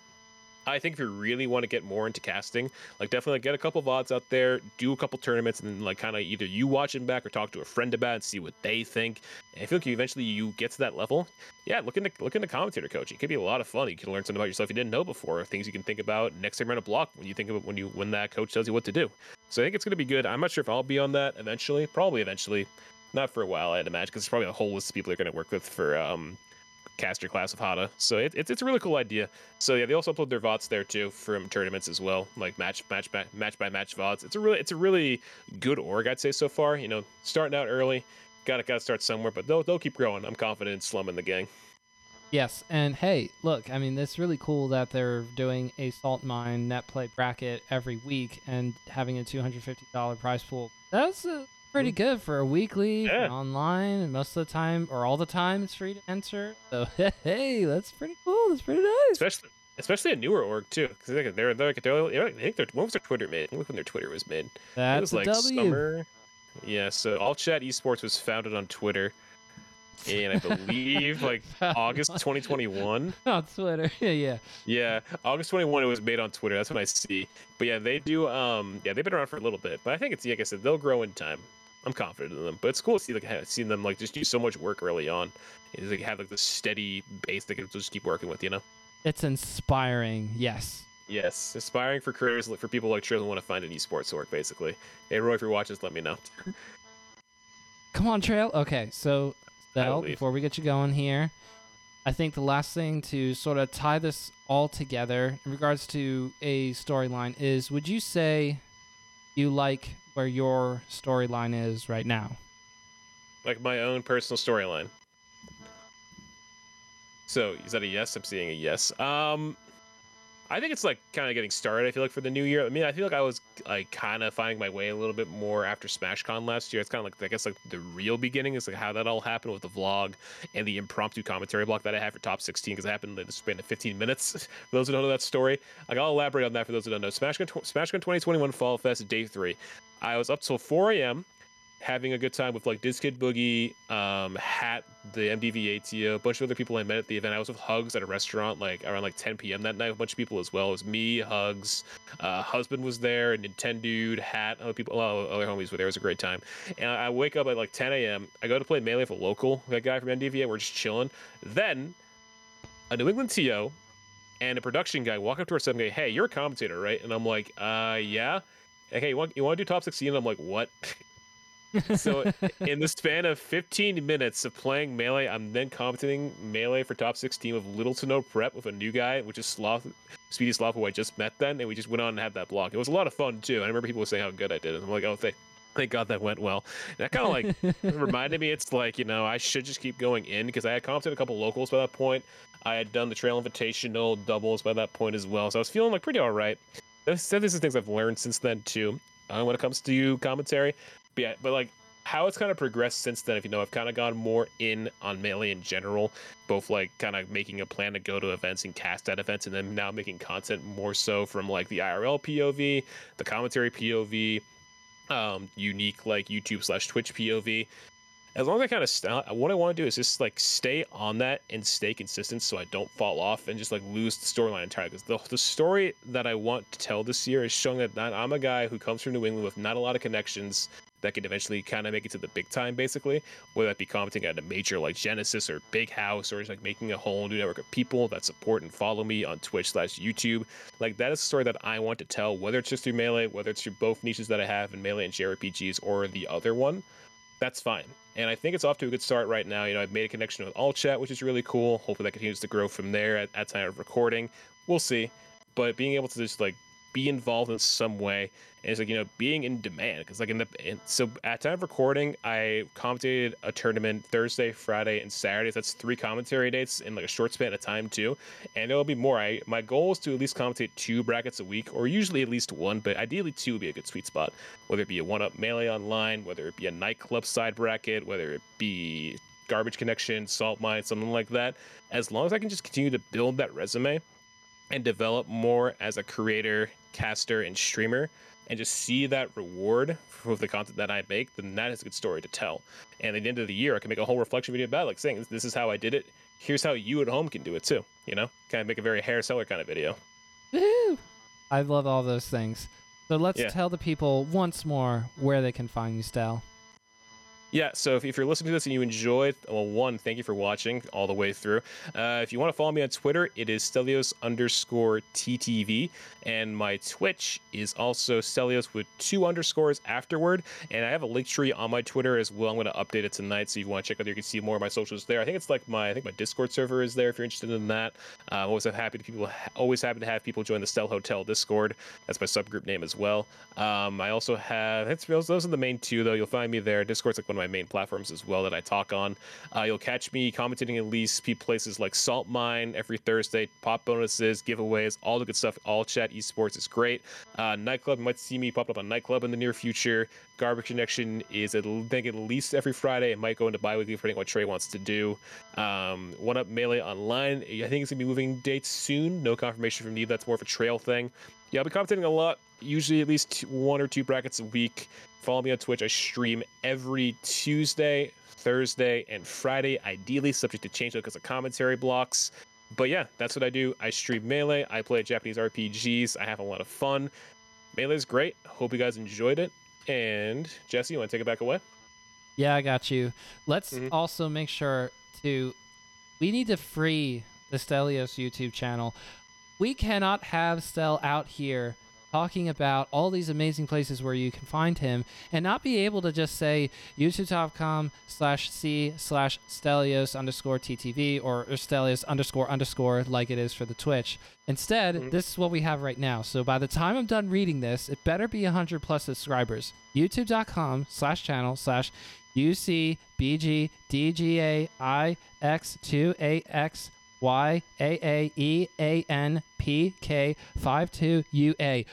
I think if you really want to get more into casting, like definitely get a couple of odds out there, do a couple tournaments, and like kind of either you watch them back or talk to a friend about it and see what they think. And I feel like you eventually you get to that level, yeah, look into look into commentator coaching. It could be a lot of fun. You can learn something about yourself you didn't know before, things you can think about next time around a block when you think about when you when that coach tells you what to do. So I think it's gonna be good. I'm not sure if I'll be on that eventually. Probably eventually. Not for a while, I'd imagine, because there's probably a whole list of people you're gonna work with for um caster class of Hada. So it, it's it's a really cool idea. So yeah, they also upload their VODs there too from tournaments as well, like match match match, match by match VODs. It's a really it's a really good org I'd say so far. You know, starting out early, gotta gotta start somewhere, but they'll they'll keep growing. I'm confident in the gang. Yes, and hey, look, I mean, it's really cool that they're doing a salt mine net play bracket every week and having a two hundred fifty dollar prize pool. That's uh, pretty good for a weekly Yeah. online, and most of the time or all the time it's free to enter. So hey, that's pretty cool. That's pretty nice. especially especially a newer org too, because they're they're they're, like, they're, I think they're when was their Twitter made? Look when their Twitter was made. it That's was like W. summer. Yeah, so All Chat Esports was founded on Twitter, and I believe like August 2021. on Twitter. yeah, yeah. Yeah, August 21 it was made on Twitter. That's what I see. But yeah, they do um yeah, they've been around for a little bit. But I think it's like I said, they'll grow in time. I'm confident in them. But it's cool to see like ha- seeing them like just do so much work early on. Is like have like the steady base they can just keep working with, you know? It's inspiring. Yes. Yes. inspiring for creators for people like Trill who want to find an esports work, basically. Hey Roy, if you're watching, let me know. Come on, Trail. Okay, so Bell, before we get you going here, I think the last thing to sort of tie this all together in regards to a storyline is would you say you like where your storyline is right now? Like my own personal storyline. So is that a yes? I'm seeing a yes. Um, I think it's like kind of getting started. I feel like for the new year. I mean, I feel like I was like kind of finding my way a little bit more after SmashCon last year. It's kind of like I guess like the real beginning is like how that all happened with the vlog and the impromptu commentary block that I had for top 16 because it happened in the span of 15 minutes. for those who don't know that story, like I'll elaborate on that for those who don't know. SmashCon, SmashCon 2021 Fall Fest day three. I was up till 4 a.m. having a good time with like Kid Boogie, um, Hat, the MDVA TO, a bunch of other people I met at the event. I was with Hugs at a restaurant like around like 10 p.m. that night. A bunch of people as well. It was me, Hugs, uh, husband was there, Nintendo, Hat, other people, a lot of other homies were there. It was a great time. And I wake up at like 10 a.m. I go to play melee with a local that guy from MDVA. We're just chilling. Then a New England TO and a production guy walk up to our set and go, "Hey, you're a commentator, right?" And I'm like, "Uh, yeah." "Hey, you want you want to do top 16?" And I'm like, "What?" so in the span of 15 minutes of playing melee, I'm then commenting melee for top 16 with little to no prep with a new guy, which is Sloth, Speedy Sloth, who I just met then, and we just went on and had that block. It was a lot of fun too. I remember people saying how good I did, and I'm like, oh, thank, thank God that went well. And that kind of like reminded me, it's like you know I should just keep going in because I had commented a couple locals by that point. I had done the Trail Invitational doubles by that point as well, so I was feeling like pretty all right. This, these are things I've learned since then too. Uh, when it comes to commentary, but yeah, but like how it's kind of progressed since then, if you know, I've kind of gone more in on melee in general, both like kind of making a plan to go to events and cast at events, and then now making content more so from like the IRL POV, the commentary POV, um, unique like YouTube slash Twitch POV. As long as I kind of st- uh, what I want to do is just like stay on that and stay consistent, so I don't fall off and just like lose the storyline entirely. Because the the story that I want to tell this year is showing that I'm a guy who comes from New England with not a lot of connections, that could eventually kind of make it to the big time, basically. Whether that be commenting at a major like Genesis or Big House, or just like making a whole new network of people that support and follow me on Twitch slash YouTube. Like that is a story that I want to tell, whether it's just through Melee, whether it's through both niches that I have in Melee and JRPGs, or the other one. That's fine. And I think it's off to a good start right now. You know, I've made a connection with All Chat, which is really cool. Hopefully that continues to grow from there at, at time of recording. We'll see. But being able to just like be involved in some way and it's like you know being in demand because like in the in, so at time of recording i commentated a tournament thursday friday and saturday that's three commentary dates in like a short span of time too and there will be more. I my goal is to at least commentate two brackets a week or usually at least one but ideally two would be a good sweet spot. Whether it be a one up melee online whether it be a nightclub side bracket whether it be garbage connection salt mine something like that. As long as i can just continue to build that resume and develop more as a creator, caster, and streamer, and just see that reward for the content that I make, then that is a good story to tell. And at the end of the year, I can make a whole reflection video about it, like saying, this is how I did it. Here's how you at home can do it too. You know, kind of make a very hair seller kind of video. Woo! I love all those things. So let's Yeah. tell the people once more where they can find you, Stel. Yeah, so if, if you're listening to this and you enjoyed, well, one, thank you for watching all the way through. Uh, if you want to follow me on Twitter, it is Stelios underscore TTV. And my Twitch is also Stelios with two underscores afterward. And I have a link tree on my Twitter as well. I'm going to update it tonight. So if you want to check out, there, you can see more of my socials there. I think it's like my, I think my Discord server is there if you're interested in that. Uh, I'm always happy to people, always happy to have people join the Stel Hotel Discord. That's my subgroup name as well. Um, I also have, those are the main two though. You'll find me there. Discord's like one of my main platforms as well that I talk on. Uh, you'll catch me commentating at least places like Salt Mine every Thursday, pop bonuses, giveaways, all the good stuff. All chat esports is great. Uh, nightclub, you might see me pop up on nightclub in the near future. Garbage Connection is at, I think at least every Friday. It might go into bi-weekly depending on what Trey wants to do. Um, One Up Melee Online, I think it's gonna be moving dates soon. No confirmation from me. That's more of a trail thing. Yeah, I'll be commentating a lot. Usually at least one or two brackets a week. Follow me on Twitch. I stream every Tuesday, Thursday, and Friday, ideally subject to change because of commentary blocks. But yeah, that's what I do. I stream Melee. I play Japanese RPGs. I have a lot of fun. Melee is great. Hope you guys enjoyed it. And Jesse, you want to take it back away? Yeah, I got you. Let's Mhm. also make sure to. We need to free the Stelios YouTube channel. We cannot have Stel out here talking about all these amazing places where you can find him and not be able to just say youtube.com slash c slash stelios underscore ttv or, or stelios underscore underscore like it is for the twitch. Instead Mhm. this is what we have right now. So by the time i'm done reading this it better be 100 plus subscribers. youtube.com slash channel slash UCBGDGAIX2AX Y A A E A N P K 52UA.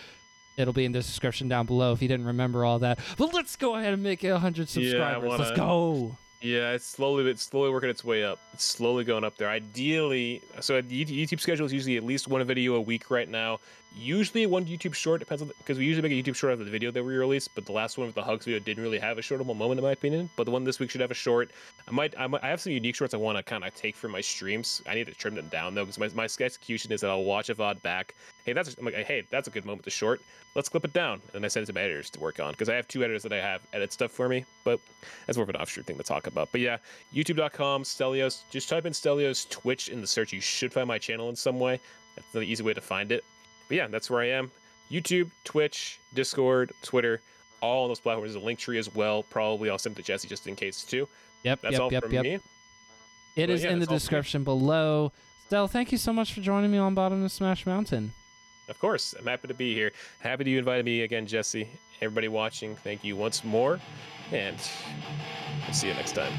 It'll be in the description down below if you didn't remember all that. But let's go ahead and make it 100 Yeah, I subscribers. let's go. Yeah, it's slowly, it's slowly working its way up. It's slowly going up there. Ideally, so YouTube schedule is usually at least one video a week right now. Usually one YouTube short depends on because we usually make a YouTube short after the video that we release. But the last one with the hugs video didn't really have a shortable moment in my opinion. But the one this week should have a short. I might, I, might, I have some unique shorts I want to kind of take from my streams. I need to trim them down though because my my execution is that I'll watch a VOD back. Hey, that's I'm like, hey, that's a good moment to short. Let's clip it down, and I send it to my editors to work on because I have two editors that I have edit stuff for me. But that's more of an offshoot thing to talk about. But yeah, youtube.com, Stelios. Just type in Stelios Twitch in the search. You should find my channel in some way. That's the easy way to find it. But yeah, that's where I am. YouTube, Twitch, Discord, Twitter, all on those platforms. There's a link tree as well. Probably I'll send it to Jesse just in case too. Yep, That's yep, all yep, from yep. me. It But is yeah, in the description below. Stell, thank you so much for joining me on Bottom of Smash Mountain. Of course, I'm happy to be here. Happy to you invited me again, Jesse. Everybody watching, thank you once more, and we'll see you next time.